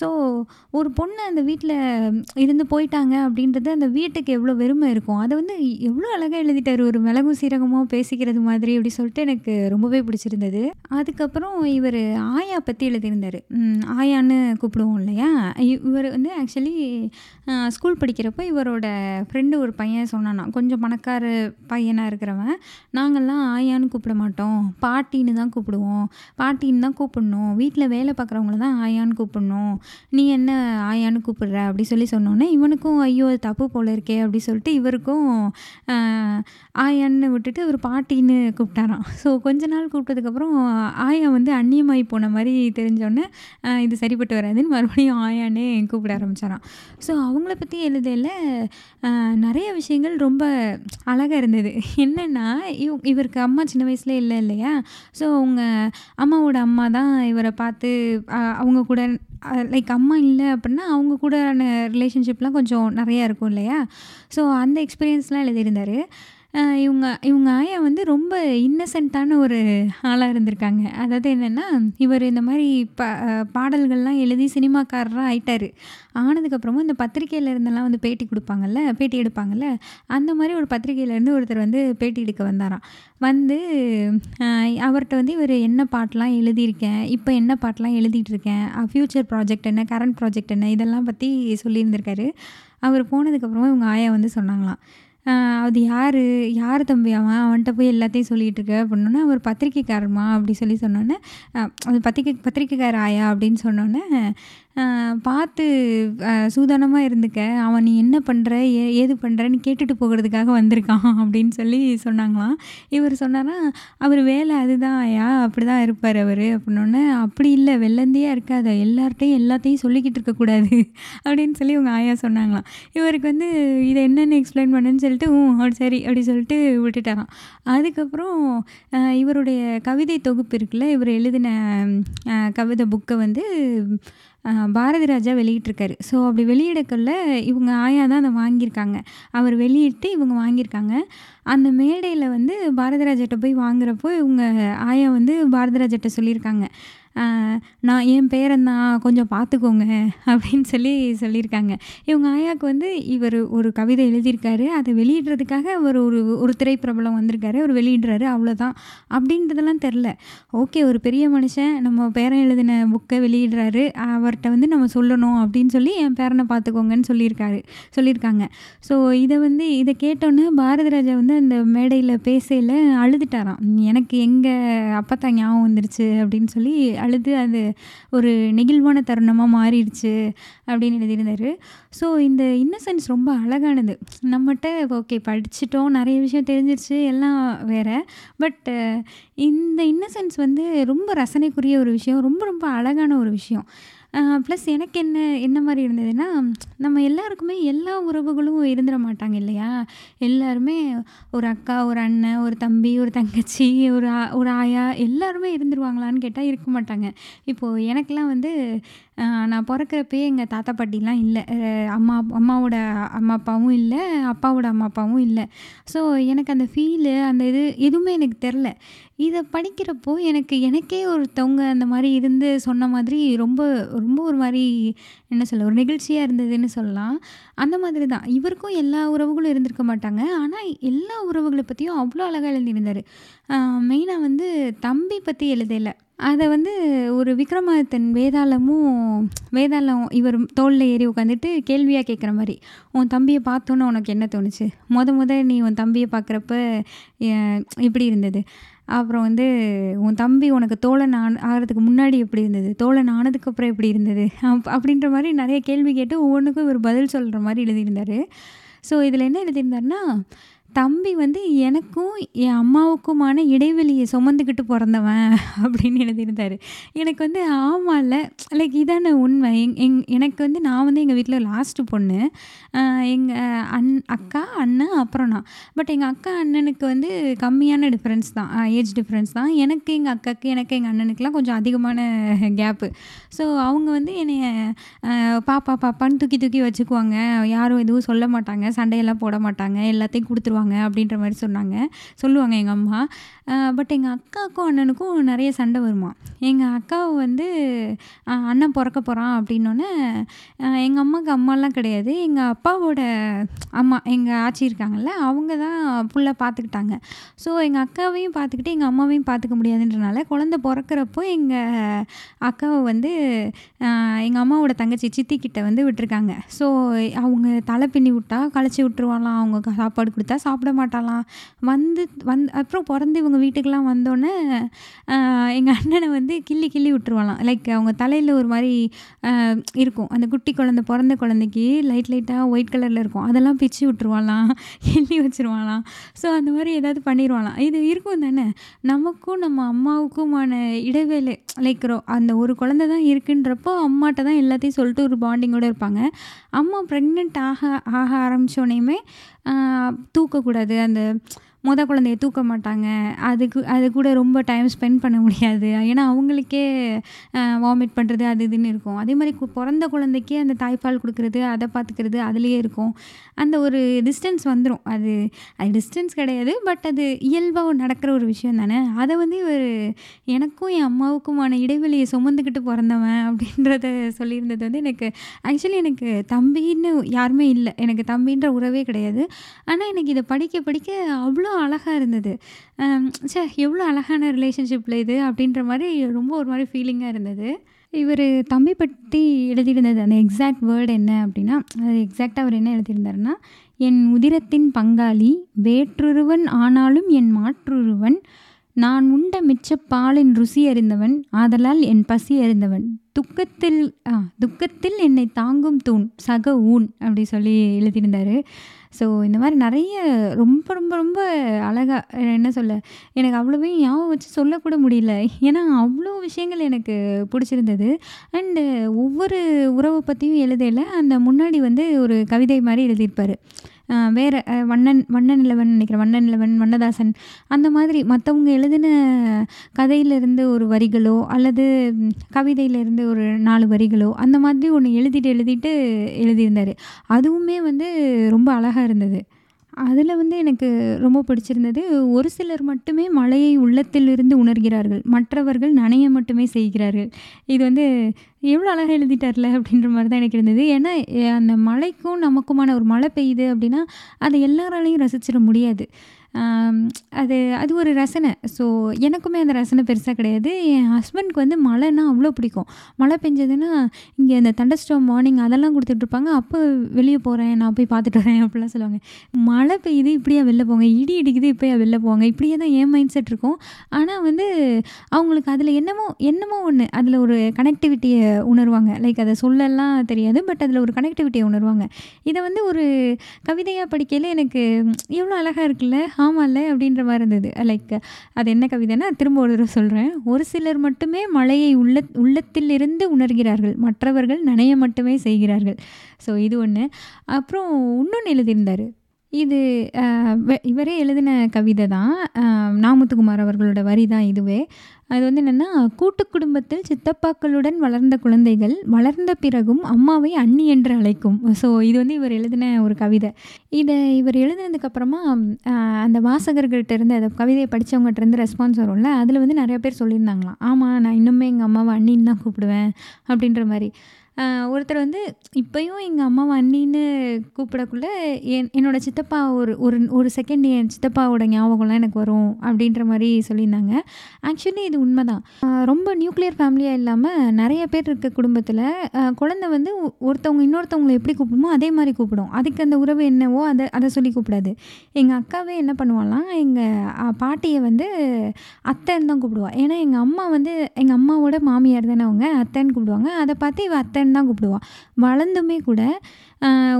ஸோ ஒரு பொண்ணு அந்த வீட்டில் இருந்து போயிட்டாங்க அப்படின்றது அந்த வீட்டுக்கு எவ்வளோ வெறுமை இருக்கும். அதை வந்து எவ்வளோ அழகாக எழுதிட்டாரு. ஒரு மிளகும் சீரகமோ பேசிக்கிறது மாதிரி அப்படி சொல்லிட்டு எனக்கு ரொம்பவே பிடிச்சிருந்தது. அதுக்கப்புறம் இவர் ஆயா பற்றி எழுதியிருந்தார். ஆயான்னு கூப்பிடுவோம் இல்லையா? இவர் வந்து ஆக்சுவலி ஸ்கூல் படிக்கிறப்போ இவரோட ஃப்ரெண்டு ஒரு பையன் சொன்னானா கொஞ்சம் பணக்கார பையனாக இருக்கிறவன். நாங்கள்லாம் ஆயான்னு கூப்பிட மாட்டோம். பாட்டின்னு தான் கூப்பிடுவோம். பாட்டின்னு தான் கூப்பிடணும். வீட்டில் வேலை பார்க்குறவங்கள தான் ஆயான்னு கூப்பிடணும். நீ என்ன ஆயான்னு கூப்பிடுற? அப்படி சொல்லி சொன்னோன்னே இவனுக்கும் ஐயோ அது தப்பு போல இருக்கே அப்படி சொல்லிட்டு இவருக்கும் ஆயான்னு விட்டுட்டு ஒரு பாட்டின்னு கூப்பிட்டாராம். ஸோ கொஞ்ச நாள் கூப்பிட்டதுக்கப்புறம் ஆயா வந்து அந்நியமாகி போன மாதிரி தெரிஞ்சோடனே இது சரிப்பட்டு வராதுன்னு மறுபடியும் ஆயானே கூப்பிட ஆரம்பித்தாராம் ஸோ அவங்கள பற்றி எழுதையில் நிறைய விஷயங்கள் ரொம்ப அழகாக இருந்தது. என்னென்னா இவ் இவருக்கு அம்மா சின்ன வயசுல இல்லை இல்லையா? ஸோ அவங்க அம்மாவோட அம்மா தான் இவரை பார்த்து அவங்க கூட லைக் அம்மா இல்லை அப்படின்னா அவங்க கூடான ரிலேஷன்ஷிப்லாம் கொஞ்சம் நிறையா இருக்கும் இல்லையா? ஸோ அந்த எக்ஸ்பீரியன்ஸ்லாம் எழுதியிருந்தார். இவங்க இவங்க ஆயா வந்து ரொம்ப இன்னசென்ட்டான ஒரு ஆளாக இருந்திருக்காங்க. அதாவது என்னென்னா இவர் இந்த மாதிரி பா பாடல்கள்லாம் எழுதி சினிமாக்காரராக ஆயிட்டார். ஆனதுக்கப்புறமும் இந்த பத்திரிகையில் இருந்தெல்லாம் வந்து பேட்டி கொடுப்பாங்கல்ல பேட்டி எடுப்பாங்கல்ல அந்த மாதிரி ஒரு பத்திரிகையிலேருந்து ஒருத்தர் வந்து பேட்டி எடுக்க வந்தாராம். வந்து அவர்கிட்ட வந்து இவர் என்ன பாட்டெலாம் எழுதியிருக்கேன் இப்போ என்ன பாட்டெலாம் எழுதிட்டு இருக்கேன் ஃப்யூச்சர் ப்ராஜெக்ட் என்ன கரண்ட் ப்ராஜெக்ட் என்ன இதெல்லாம் பற்றி சொல்லியிருந்திருக்காரு. அவர் போனதுக்கப்புறமா இவங்க ஆயா வந்து சொன்னாங்களாம். அது யார்? யார் தம்பி அவன்? அவன்கிட்ட போய் எல்லாத்தையும் சொல்லிகிட்டு இருக்க அப்படின்னோன்னே அவர் பத்திரிக்கைக்காரமா அப்படி சொல்லி சொன்னோன்னே அது பத்திரிக்கை பத்திரிக்கைக்கார ஆயா? அப்படின்னு சொன்னோன்னே பார்த்து சூதானமாக இருந்துக்க. அவன் நீ என்ன பண்ணுற ஏ ஏது பண்ணுறன்னு கேட்டுட்டு போகிறதுக்காக வந்திருக்கான் அப்படின்னு சொல்லி சொன்னாங்களாம். இவர் சொன்னாரா அவர் வேலை அதுதான் ஐயா அப்படி தான் இருப்பார் அவர் அப்படின்னோடனே அப்படி இல்லை வெள்ளந்தியாக இருக்காத. எல்லார்ட்டையும் எல்லாத்தையும் சொல்லிக்கிட்டு இருக்கக்கூடாது அப்படின்னு சொல்லி உங்கள் ஆயா சொன்னாங்களாம். இவருக்கு வந்து இதை என்னென்னு எக்ஸ்பிளைன் பண்ணுன்னு சொல்லிட்டு ஊ அப்படி சரி அப்படி சொல்லிட்டு விட்டுட்டாராம். அதுக்கப்புறம் இவருடைய கவிதை தொகுப்பு இருக்குல்ல இவர் எழுதின கவிதை புக்கை வந்து பாரதி ராஜா வெளியிட்டிருக்காரு. ஸோ அப்படி வெளியிடக்குள்ள இவங்க ஆயா தான் அதை வாங்கியிருக்காங்க. அவர் வெளியிட்டு இவங்க வாங்கியிருக்காங்க. அந்த மேடையில் வந்து பாரதி ராஜாட்ட போய் வாங்குறப்போ இவங்க ஆயா வந்து பாரதி ராஜாட்ட சொல்லியிருக்காங்க. நான் என் பேரன் தான் கொஞ்சம் பார்த்துக்கோங்க. அப்படின்னு சொல்லி சொல்லியிருக்காங்க. இவங்க ஆயாவுக்கு வந்து இவர் ஒரு கவிதை எழுதியிருக்காரு. அதை வெளியிடுறதுக்காக அவர் ஒரு ஒரு திரைப்பிரபலம் வந்திருக்காரு. அவர் வெளியிடுறாரு அவ்வளோதான். அப்படின்றதெல்லாம் தெரில. ஓகே ஒரு பெரிய மனுஷன் நம்ம பேரன் எழுதின புக்கை வெளியிடுறாரு. அவர்கிட்ட வந்து நம்ம சொல்லணும். அப்படின்னு சொல்லி என் பேரனை பார்த்துக்கோங்கன்னு சொல்லியிருக்காரு சொல்லியிருக்காங்க. ஸோ இதை வந்து இதை கேட்டோன்னே பாரதி ராஜா வந்து அந்த மேடையில் பேசையில் அழுதுட்டாராம். எனக்கு எங்கள் அப்பத்தான் ஞாபகம் வந்துருச்சு அப்படின்னு சொல்லி அழுது அது ஒரு நெகிழ்வான தருணமாக மாறிடுச்சு அப்படின்னு எழுதியிருந்தாரு. ஸோ இந்த இன்னசென்ஸ் ரொம்ப அழகானது. நம்மகிட்ட ஓகே படிச்சிட்டோம் நிறைய விஷயம் தெரிஞ்சிருச்சு எல்லாம் வேறு. பட் இந்த இன்னசென்ஸ் வந்து ரொம்ப ரசனைக்குரிய ஒரு விஷயம் ரொம்ப ரொம்ப அழகான ஒரு விஷயம். ப்ளஸ் எனக்கு என்ன என்ன மாதிரி இருந்ததுன்னா நம்ம எல்லாருக்குமே எல்லா உறவுகளும் இருந்துட மாட்டாங்க இல்லையா? எல்லாருமே ஒரு அக்கா ஒரு அண்ணன் ஒரு தம்பி ஒரு தங்கச்சி ஒரு ஆ ஒரு ஆயா எல்லாருமே இருந்துருவாங்களான்னு கேட்டால் இருக்க மாட்டாங்க. இப்போது எனக்கெலாம் வந்து நான் பிறக்கிறப்பயே எங்கள் தாத்தா பாட்டிலாம் இல்லை. அம்மா அம்மாவோட அம்மா அப்பாவும் இல்லை அப்பாவோட அம்மா அப்பாவும் இல்லை. ஸோ எனக்கு அந்த ஃபீலு அந்த இது எதுவுமே எனக்கு தெரில. இதை படிக்கிறப்போ எனக்கு எனக்கே ஒருத்தவங்க அந்த மாதிரி இருந்து சொன்ன மாதிரி ரொம்ப ரொம்ப ஒரு மாதிரி என்ன சொல்ல ஒரு நிகழ்ச்சியாக இருந்ததுன்னு சொல்லலாம். அந்த மாதிரி தான். இவருக்கும் எல்லா உறவுகளும் இருந்திருக்க மாட்டாங்க. ஆனால் எல்லா உறவுகளை பற்றியும் அவ்வளோ அழகாக எழுந்திருந்தார் மெயினாக வந்து தம்பி பற்றி எழுதலை. அதை வந்து ஒரு விக்ரமாதித்தன் வேதாளமும் வேதாளம் இவர் தோளில் ஏறி உட்காந்துட்டு கேள்வியாக கேட்குற மாதிரி உன் தம்பியை பார்த்தோன்னு உனக்கு என்ன தோணுச்சு? முத முத நீ உன் தம்பியை பார்க்குறப்ப எப்படி இருந்தது? அப்புறம் வந்து உன் தம்பி உனக்கு தோழன் ஆன ஆகிறதுக்கு முன்னாடி எப்படி இருந்தது? தோழன் ஆனதுக்கப்புறம் எப்படி இருந்தது? அப் அப்படின்ற மாதிரி நிறைய கேள்வி கேட்டு ஒவ்வொன்றுக்கும் இவர் பதில் சொல்கிற மாதிரி எழுதியிருந்தார். ஸோ இதில் என்ன எழுதியிருந்தாருன்னா தம்பி வந்து எனக்கும் என் அம்மாவுக்குமான இடைவெளியை சுமந்துக்கிட்டு பிறந்தவன் அப்படின்னு எழுதியிருந்தார் எனக்கு வந்து ஆமாம்ல லைக் இதான உண்மை. எங் எங் எனக்கு வந்து நான் வந்து எங்கள் வீட்டில் லாஸ்ட்டு பொண்ணு. எங்கள் அண் அக்கா அண்ணன் அப்புறம் நான். பட் எங்கள் அக்கா அண்ணனுக்கு வந்து கம்மியான டிஃப்ரென்ஸ் தான். ஏஜ் டிஃப்ரென்ஸ் தான். எனக்கு எங்கள் அக்காவுக்கு எனக்கு எங்கள் அண்ணனுக்குலாம் கொஞ்சம் அதிகமான கேப்பு ஸோ அவங்க வந்து என்னை பாப்பா பாப்பான்னு தூக்கி தூக்கி வச்சுக்குவாங்க. யாரும் எதுவும் சொல்ல மாட்டாங்க. சண்டையெல்லாம் போட மாட்டாங்க. எல்லாத்தையும் கொடுத்துருவாங்க. அப்படின்ற மாதிரி சொன்னாங்க. சொல்லுவாங்க எங்கள் அம்மா. பட் எங்கள் அக்காவுக்கும் அண்ணனுக்கும் நிறைய சண்டை வருமா? எங்கள் அக்காவை வந்து அண்ணன் பிறக்க போகிறான் அப்படின்னோடனே எங்கள் அம்மாவுக்கு அம்மாலாம் கிடையாது. எங்கள் அப்பாவோட அம்மா எங்கள் ஆச்சி இருக்காங்கல்ல அவங்க தான் ஃபுல்லாக பார்த்துக்கிட்டாங்க. ஸோ எங்கள் அக்காவையும் பார்த்துக்கிட்டு எங்கள் அம்மாவையும் பார்த்துக்க முடியாதுன்றனால குழந்த பிறக்கிறப்போ எங்கள் அக்காவை வந்து எங்கள் அம்மாவோட தங்கச்சி சித்திக்கிட்ட வந்து விட்டுருக்காங்க. ஸோ அவங்க தலை பின்னி விட்டா கழிச்சு விட்டுருவாங்களாம் அவங்க சாப்பாடு கொடுத்தா சாப்பிட மாட்டாளாம். வந்து வந் அப்புறம் பிறந்து இவங்க வீட்டுக்கெலாம் வந்தோடனே எங்கள் அண்ணனை வந்து கிள்ளி கிள்ளி விட்டுருவாளாம். லைக் அவங்க தலையில் ஒரு மாதிரி இருக்கும். அந்த குட்டி குழந்த பிறந்த குழந்தைக்கு லைட் லைட்டாக ஒயிட் கலரில் இருக்கும். அதெல்லாம் பிச்சு விட்டுருவாளாம். கிள்ளி வச்சுருவாளாம். ஸோ அந்த மாதிரி ஏதாவது பண்ணிடுவாளாம் இது இருக்கும் தானே? நமக்கும் நம்ம அம்மாவுக்குமான இடைவேளை லைக் அந்த ஒரு குழந்த தான் இருக்குன்றப்போ அம்மாட்ட தான் எல்லாத்தையும் சொல்லிட்டு ஒரு பாண்டிங்கோடு இருப்பாங்க. அம்மா ப்ரெக்னென்ட் ஆக ஆக ஆரம்பித்தோடனையுமே தூக்கக்கூடாது. அந்த மொதல் குழந்தைய தூக்க மாட்டாங்க. அதுக்கு அது கூட ரொம்ப டைம் ஸ்பெண்ட் பண்ண முடியாது. ஏன்னா அவங்களுக்கே வாமிட் பண்ணுறது அது இதுன்னு இருக்கும். அதே மாதிரி பிறந்த குழந்தைக்கே அந்த தாய்ப்பால் கொடுக்குறது அதை பார்த்துக்கிறது அதுலேயே இருக்கும். அந்த ஒரு டிஸ்டன்ஸ் வந்துடும் அது அது டிஸ்டன்ஸ் கிடையாது பட் அது இயல்பாக நடக்கிற ஒரு விஷயம் தானே? அதை வந்து இவர் எனக்கும் என் அம்மாவுக்குமான இடைவெளியை சுமந்துக்கிட்டு பிறந்தவன் அப்படின்றத சொல்லியிருந்தது வந்து எனக்கு ஆக்சுவலி எனக்கு தம்பின்னு யாருமே இல்லை. எனக்கு தம்பின்ற உறவே கிடையாது. ஆனால் எனக்கு இதை படிக்க படிக்க அவ்வளோ அழகாக இருந்தது. சே எவ்வளோ அழகான ரிலேஷன்ஷிப்பில் இது அப்படின்ற மாதிரி ரொம்ப ஒரு மாதிரி ஃபீலிங்காக இருந்தது. இவர் தம்பி பற்றி எழுதியிருந்தது அந்த எக்ஸாக்ட் வேர்டு என்ன அப்படின்னா அது எக்ஸாக்டாக அவர் என்ன எழுதியிருந்தாருன்னா என் உதிரத்தின் பங்காளி வேற்றொருவன் ஆனாலும் என் மாற்றொருவன் நான் உண்ட மிச்ச பாலின் ருசி அறிந்தவன் ஆதலால் என் பசி அறிந்தவன். துக்கத்தில் ஆ துக்கத்தில் என்னை தாங்கும் தூண் சக ஊன் அப்படி சொல்லி எழுதியிருந்தார். ஸோ இந்த மாதிரி நிறைய ரொம்ப ரொம்ப ரொம்ப அழகாக என்ன சொல்ல எனக்கு அவ்வளோவே ஞாபகம் வச்சு சொல்லக்கூட முடியல. ஏன்னா அவ்வளோ விஷயங்கள் எனக்கு பிடிச்சிருந்தது. அண்டு ஒவ்வொரு உறவை பற்றியும் எழுதையில் அந்த முன்னாடி வந்து ஒரு கவிதை மாதிரி எழுதியிருப்பார். வேறு வண்ணன் வண்ணன் நிலவன் நினைக்கிறேன். வண்ணன் நிலவன் வண்ணதாசன். அந்த மாதிரி மற்றவங்க எழுதின கதையிலிருந்து ஒரு வரிகளோ அல்லது கவிதையிலேருந்து ஒரு நாலு வரிகளோ அந்த மாதிரி ஒன்று எழுதிட்டு எழுதிட்டு எழுதியிருந்தார். அதுவுமே வந்து ரொம்ப அழகாக இருந்தது. அதில் வந்து எனக்கு ரொம்ப பிடிச்சிருந்தது ஒரு சிலர் மட்டுமே மழையை உள்ளத்திலிருந்து உணர்கிறார்கள். மற்றவர்கள் நனைய மட்டுமே செய்கிறார்கள். இது வந்து எவ்வளோ அழகாக எழுதிட்டார்ல அப்படின்ற மாதிரி தான் எனக்கு இருந்தது. ஏன்னா அந்த மழைக்கும் நமக்குமான ஒரு மழை பெய்யுது அப்படின்னா அதை எல்லாராலையும் ரசிச்சிட முடியாது. அது அது ஒரு ரசனை. ஸோ எனக்குமே அந்த ரசனை பெருசாக கிடையாது. என் ஹஸ்பண்ட்க்கு வந்து மழைன்னா அவ்வளோ பிடிக்கும். மழை பெஞ்சதுன்னா இங்கே இந்த தண்டர்ஸ்டாம் மார்னிங் அதெல்லாம் கொடுத்துட்ருப்பாங்க அப்போ வெளியே போகிறேன் நான் போய் பார்த்துட்டு வரேன் அப்படிலாம் சொல்லுவாங்க. மழை பெய்யுது இப்படியா வெளில போங்க. இடி இடிக்குது இப்படியா வெளில போவாங்க இப்படியே தான் என் மைண்ட் செட் இருக்கும். ஆனால் வந்து அவங்களுக்கு அதில் என்னமோ என்னமோ ஒன்று அதில் ஒரு கனெக்டிவிட்டியை உணர்வாங்க. லைக் அதை சொல்லலாம் தெரியாது பட் அதில் ஒரு கனெக்டிவிட்டியை உணர்வாங்க. இதை வந்து ஒரு கவிதையாக படிக்கையில் எனக்கு எவ்வளோ அழகாக இருக்குல்ல? ஆமாம்ல அப்படின்ற மாதிரி இருந்தது. லைக் அது என்ன கவிதைன்னா திரும்ப ஒரு தடவை சொல்கிறேன் ஒரு சிலர் மட்டுமே மழையை உள்ள உள்ளத்திலிருந்து உணர்கிறார்கள். மற்றவர்கள் நனைய மட்டுமே செய்கிறார்கள். ஸோ இது ஒன்று அப்புறம் இன்னொன்று எழுதியிருந்தார். இது இவரே எழுதின கவிதை தான். நாமுத்துக்குமார் அவர்களோட வரி தான் இதுவே. அது வந்து என்னென்னா கூட்டு குடும்பத்தில் சித்தப்பாக்களுடன் வளர்ந்த குழந்தைகள் வளர்ந்த பிறகும் அம்மாவை அண்ணி என்று அழைக்கும். ஸோ இது வந்து இவர் எழுதின ஒரு கவிதை. இதை இவர் எழுதினதுக்கப்புறமா அந்த வாசகர்கள்ட்ட இருந்து அந்த கவிதையை படித்தவங்ககிட்ட இருந்து ரெஸ்பான்ஸ் வரும்ல அதில் வந்து நிறைய பேர் சொல்லியிருந்தாங்களாம். ஆமாம் நான் இன்னுமே எங்கள் அம்மாவை அண்ணின்னு தான் கூப்பிடுவேன் அப்படின்ற மாதிரி. ஒருத்தர் வந்து இப்போயும் எங்கள் அம்மாவை அண்ணின்னு கூப்பிடக்குள்ள என் என்னோட சித்தப்பா ஒரு ஒரு ஒரு செகண்ட் என் சித்தப்பாவோட ஞாபகம்லாம் எனக்கு வரும் அப்படின்ற மாதிரி சொல்லியிருந்தாங்க. ஆக்சுவலி இது உண்மைதான். தான் ரொம்ப நியூக்ளியர் ஃபேமிலியாக இல்லாமல் நிறைய பேர் இருக்க குடும்பத்தில் குழந்தை வந்து ஒருத்தவங்க இன்னொருத்தவங்களை எப்படி கூப்பிடுமோ அதே மாதிரி கூப்பிடும். அதுக்கு அந்த உறவு என்னவோ அதை அதை சொல்லி கூப்பிடாது. எங்கள் அக்காவே என்ன பண்ணுவாலாம் எங்கள் பாட்டியை வந்து அத்தைன்னு தான் கூப்பிடுவா. ஏன்னா எங்கள் அம்மா வந்து எங்கள் அம்மாவோட மாமியார் தானே அவங்க அத்தைன்னு கூப்பிடுவாங்க. அதை பார்த்து இவ ஃப்ரெண்ட் தான் கூப்பிடுவாள் வளர்ந்துமே கூட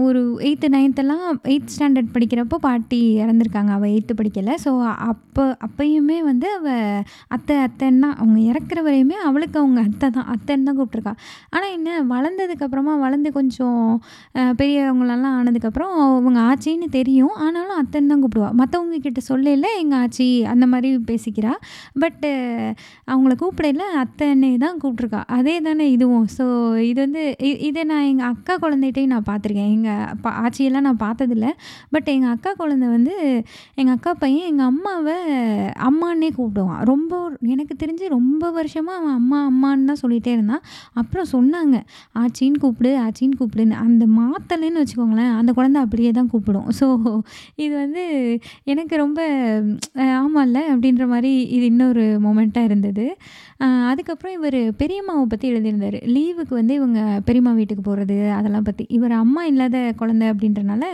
ஒரு எயித்து நைன்த்தெல்லாம் எயித் ஸ்டாண்டர்ட் படிக்கிறப்போ பாட்டி இறந்துருக்காங்க. அவள் எயித்து படிக்கலை. ஸோ அப்போ அப்பயுமே வந்து அவள் அத்தை அத்தைன்னா அவங்க இறக்குற வரையுமே அவளுக்கு அவங்க அத்தை தான். அத்தைன்னு தான் கூப்பிட்ருக்கா ஆனால் என்ன வளர்ந்ததுக்கப்புறமா வளர்ந்து கொஞ்சம் பெரியவங்களெல்லாம் ஆனதுக்கப்புறம் அவங்க ஆச்சின்னு தெரியும். ஆனாலும் அத்தைன்னு தான் கூப்பிடுவா. மற்றவங்க கிட்ட சொல்லல எங்கள் ஆச்சி அந்த மாதிரி பேசிக்கிறா. பட்டு அவங்கள கூப்பிடையில அத்தைன்னே தான் கூப்பிட்ருக்கா அதே தானே இதுவும். ஸோ இது வந்து வந்து இதை நான் எங்கள் அக்கா குழந்தைகிட்டையும் நான் பார்த்துருக்கேன். எங்கள் பா ஆச்சியெல்லாம் நான் பார்த்ததில்ல. பட் எங்கள் அக்கா குழந்தை வந்து எங்கள் அக்கா பையன் எங்கள் அம்மாவை அம்மான்னே கூப்பிடுவான். ரொம்ப எனக்கு தெரிஞ்சு ரொம்ப வருஷமாக அவன் அம்மா அம்மான்னு தான் சொல்லிகிட்டே இருந்தான். அப்புறம் சொன்னாங்க ஆச்சின்னு கூப்பிடு ஆச்சின்னு கூப்பிடுன்னு. அந்த மாத்தலைன்னு வச்சுக்கோங்களேன் அந்த குழந்தை அப்படியே தான் கூப்பிடும். ஸோ இது வந்து எனக்கு ரொம்ப அஹ், இல்லை அப்படின்ற மாதிரி இது இன்னொரு மொமெண்ட்டாக இருந்தது. அதுக்கப்புறம் இவர் பெரியம்மாவை பற்றி எழுதியிருந்தார். லீவுக்கு வந்து இவங்க பெரியம்மா வீட்டுக்கு போகிறது அதெல்லாம் பற்றி இவர் அம்மா இல்லாத குழந்தை அப்படின்றனால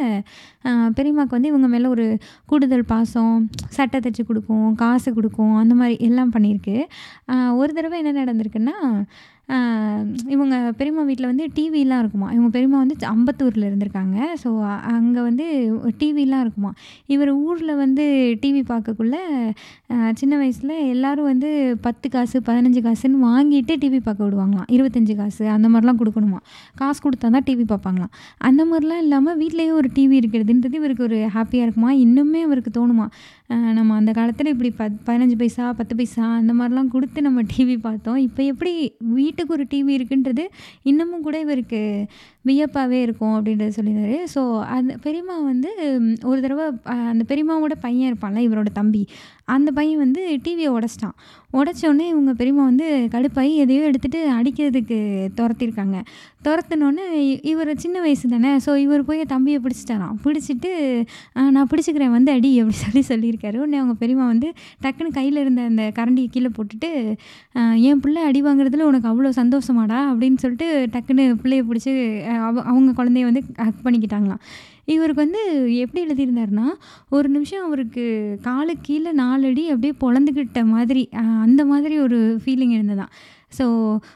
பெரியம்மாவுக்கு வந்து இவங்க மேலே ஒரு கூடுதல் பாசம் சட்டை தைச்சி கொடுக்கும் காசு கொடுக்கும் அந்த மாதிரி எல்லாம் பண்ணியிருக்கு. ஒரு தடவை என்ன நடந்திருக்குன்னா இவங்க பெரியம்மா வீட்டில் வந்து டிவிலாம் இருக்குமா? இவங்க பெரியம்மா வந்து அம்பத்தூரில் இருந்திருக்காங்க. ஸோ அங்கே வந்து டிவிலாம் இருக்குமா? இவர் ஊரில் வந்து டிவி பார்க்கக்குள்ள சின்ன வயசில் எல்லோரும் வந்து பத்து காசு பதினஞ்சு காசுன்னு வாங்கிட்டு டிவி பார்க்க விடுவாங்களாம். இருபத்தஞ்சி காசு அந்த மாதிரிலாம் கொடுக்கணுமா? காசு கொடுத்தா தான் டிவி பார்ப்பாங்களாம். அந்த மாதிரிலாம் இல்லாமல் வீட்லேயே ஒரு டிவி இருக்கிறதுன்றது இவருக்கு ஒரு ஹாப்பியாக இருக்குமா? இன்னுமே அவருக்கு தோணுமா? நம்ம அந்த காலத்தில் இப்படி பத் பதினஞ்சு பைசா பத்து பைசா அந்த மாதிரிலாம் கொடுத்து நம்ம டிவி பார்த்தோம். இப்போ எப்படி வீட்டுக்கு ஒரு டிவி இருக்குன்றது இன்னமும் கூட இவருக்கு வியப்பாகவே இருக்கும் அப்படின்றது சொல்லியிருந்தாரு. ஸோ அந்த பெரியம்மா வந்து ஒரு தடவை அந்த பெரியம்மாவோட பையன் இருப்பான்ல இவரோட தம்பி. அந்த பையன் வந்து டிவியை உடச்சிட்டான். உடச்சோடனே இவங்க பெரியம்மா வந்து கடுப்பாகி எதையோ எடுத்துகிட்டு அடிக்கிறதுக்கு துரத்திருக்காங்க. துரத்தினோடனே இவர் சின்ன வயசு தானே ஸோ இவர் போய் தம்பியை பிடிச்சிட்டாராம். பிடிச்சிட்டு நான் பிடிச்சிக்கிறேன் வந்து அடி அப்படி சொல்லி சொல்லியிருக்காரு. உடனே அவங்க பெரியம்மா வந்து டக்குன்னு கையில் இருந்த அந்த கரண்டியை கீழே போட்டுட்டு என் பிள்ளை அடி வாங்குறதுல உனக்கு அவ்வளோ சந்தோஷமாடா அப்படின்னு சொல்லிட்டு டக்குன்னு பிள்ளைய பிடிச்சி அவ அவங்க குழந்தைய வந்து ஹக் பண்ணிக்கிட்டாங்களாம். இவருக்கு வந்து எப்படி எழுதியிருந்தாருன்னா ஒரு நிமிஷம் அவருக்கு காலு கீழே நாலடி அப்படியே பொழந்துக்கிட்ட மாதிரி அந்த மாதிரி ஒரு ஃபீலிங் இருந்ததாம். ஸோ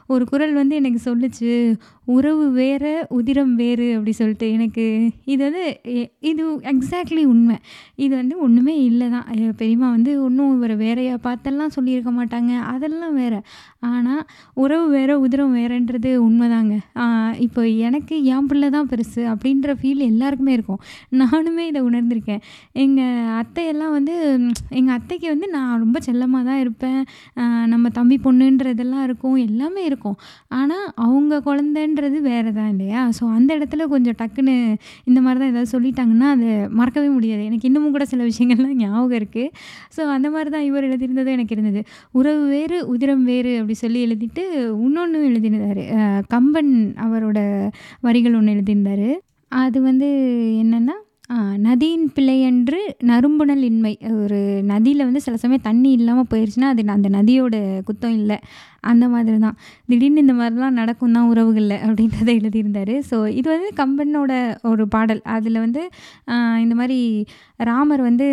ஒரு குரல் வந்து எனக்கு சொல்லுச்சு உறவு வேறு உதிரம் வேறு அப்படி சொல்லிட்டு எனக்கு இது வந்து இது எக்ஸாக்ட்லி உண்மை. இது வந்து ஒன்றுமே இல்லை தான் ஐயோ, பெரியம்மா வந்து ஒன்றும் இவரை வேறையாக பார்த்தெல்லாம் சொல்லியிருக்க மாட்டாங்க. அதெல்லாம் வேறு. ஆனால் உறவு வேறு உதிரம் வேறுன்றது உண்மைதாங்க. இப்போ எனக்கு என் பிள்ளை தான் பெருசு அப்படின்ற ஃபீல் எல்லாருக்குமே இருக்கும். நானுமே இதை உணர்ந்திருக்கேன். எங்கள் அத்தையெல்லாம் வந்து எங்கள் அத்தைக்கு வந்து நான் ரொம்ப செல்லமாக தான் இருப்பேன். நம்ம தம்பி பொண்ணுன்றதெல்லாம் இருக்கும். எல்லாமே இருக்கும். ஆனால் அவங்க குழந்தைன்றது வேறு தான் இல்லையா? ஸோ அந்த இடத்துல கொஞ்சம் டக்குன்னு இந்த மாதிரி தான் ஏதாவது சொல்லிட்டாங்கன்னா அதை மறக்கவே முடியாது. எனக்கு இன்னமும் கூட சில விஷயங்கள்லாம் ஞாபகம் இருக்குது ஸோ அந்த மாதிரி தான் இவர் எழுதியிருந்ததும் எனக்கு இருந்தது. உறவு வேறு உதிரம் வேறு அப்படி சொல்லி எழுதிட்டு இன்னொன்று எழுதியிருந்தார். கம்பன் அவரோட வரிகள் ஒன்று எழுதியிருந்தார். அது வந்து என்னென்னா நதியின் பிள்ளையன்று நறும்புணல் இன்மை. ஒரு நதியில் வந்து சில சமயம் தண்ணி இல்லாமல் போயிடுச்சுன்னா அது அந்த நதியோட குத்தம் இல்லை. அந்த மாதிரி தான் திடீர்னு இந்த மாதிரிலாம் நடக்கும் தான் உறவுகளில் அப்படின்றத எழுதியிருந்தார். ஸோ இது வந்து கம்பனோட ஒரு பாடல். அதில் வந்து இந்த மாதிரி ராமர் வந்து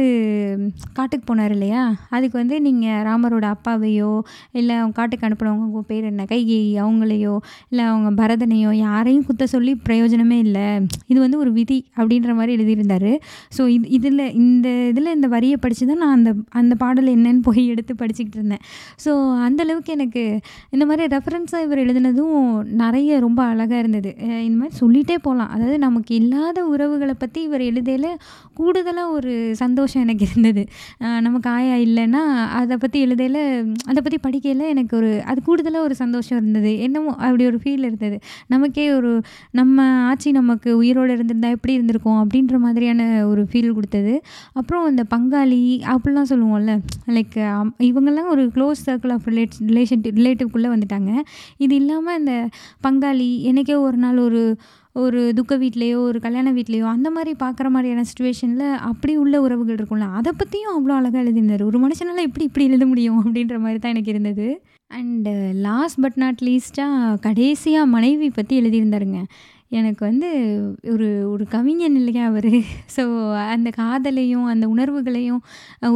காட்டுக்கு போனார் இல்லையா? அதுக்கு வந்து நீங்கள் ராமரோட அப்பாவையோ இல்லை அவங்க காட்டுக்கு அனுப்புனவங்க பேர் என்ன? கைகேயி அவங்களையோ இல்லை அவங்க பரதனையோ யாரையும் குத்த சொல்லி பிரயோஜனமே இல்லை. இது வந்து ஒரு விதி அப்படின்ற மாதிரி எழுதியிருந்தார். ஸோ இது இதில் இந்த இதில் இந்த வரியை படித்து தான் நான் அந்த அந்த பாடல் என்னன்னு போய் எடுத்து படிச்சுக்கிட்டு இருந்தேன். ஸோ அந்தளவுக்கு எனக்கு இந்த மாதிரி ரெஃபரன்ஸாக இவர் எழுதினதும் நிறைய ரொம்ப அழகாக இருந்தது. இந்த மாதிரி சொல்லிகிட்டே போகலாம் அதாவது நமக்கு இல்லாத உறவுகளை பற்றி இவர் எழுதையில் கூடுதலாக ஒரு சந்தோஷம் எனக்கு இருந்தது. நமக்கு ஆயா இல்லைன்னா அதை பற்றி எழுதையில் அதை பற்றி படிக்கையில் எனக்கு ஒரு அது கூடுதலாக ஒரு சந்தோஷம் இருந்தது. என்னமோ அப்படி ஒரு ஃபீல் இருந்தது. நமக்கே ஒரு நம்ம ஆட்சி நமக்கு உயிரோடு இருந்திருந்தா எப்படி இருந்திருக்கும் அப்படின்ற மாதிரி மாதிரியான ஒரு ஃபீல் கொடுத்தது. அப்புறம் இந்த பங்காளி அப்படிலாம் சொல்லுவோம்ல லைக் இவங்கெல்லாம் ஒரு close circle of relate relation ரிலேட்டிவ்குள்ளே வந்துட்டாங்க. இது இல்லாமல் இந்த பங்காளி என்றைக்கோ ஒரு நாள் ஒரு ஒரு துக்க வீட்லேயோ ஒரு கல்யாண வீட்லேயோ அந்த மாதிரி பார்க்குற மாதிரியான சுச்சுவேஷனில் அப்படி உள்ள உறவுகள் இருக்கும்ல அதை பற்றியும் அவ்வளோ அழகாக எழுதியிருந்தார். ஒரு மனுஷனால் எப்படி இப்படி எழுத முடியும் அப்படின்ற மாதிரி தான் எனக்கு இருந்தது. அண்டு லாஸ்ட் பட் நாட் லீஸ்ட்டாக கடைசியாக மனைவி பற்றி எழுதியிருந்தாருங்க. எனக்கு வந்து ஒரு ஒரு கவிஞன் இல்லையா அவர்? ஸோ அந்த காதலையும் அந்த உணர்வுகளையும்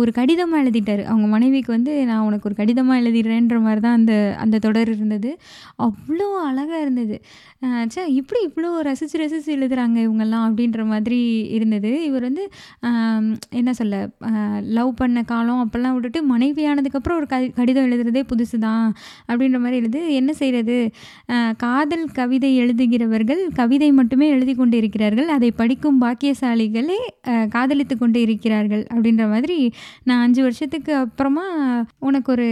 ஒரு கடிதமாக எழுதிட்டார். அவங்க மனைவிக்கு வந்து நான் உனக்கு ஒரு கடிதமாக எழுதிடுறேன்ற மாதிரி தான் அந்த அந்த தொடர் இருந்தது. அவ்வளோ அழகாக இருந்தது. சே இப்படி இவ்வளோ ரசித்து ரசித்து எழுதுகிறாங்க இவங்கெல்லாம் அப்படின்ற மாதிரி இருந்தது. இவர் வந்து என்ன சொல்ல லவ் பண்ண காலம் அப்போல்லாம் விட்டுட்டு மனைவியானதுக்கப்புறம் ஒரு கடி கடிதம் எழுதுறதே புதுசு தான் அப்படின்ற மாதிரி எழுது. என்ன செய்கிறது காதல் கவிதை எழுதுகிறவர்கள் கவிதை மட்டுமே எழுதி கொண்டு இருக்கிறார்கள் அதை படிக்கும் பாக்கியசாலிகளே காதலித்து கொண்டு இருக்கிறார்கள் அப்படின்ற மாதிரி நான் அஞ்சு வருஷத்துக்கு அப்புறமா உனக்கு ஒரு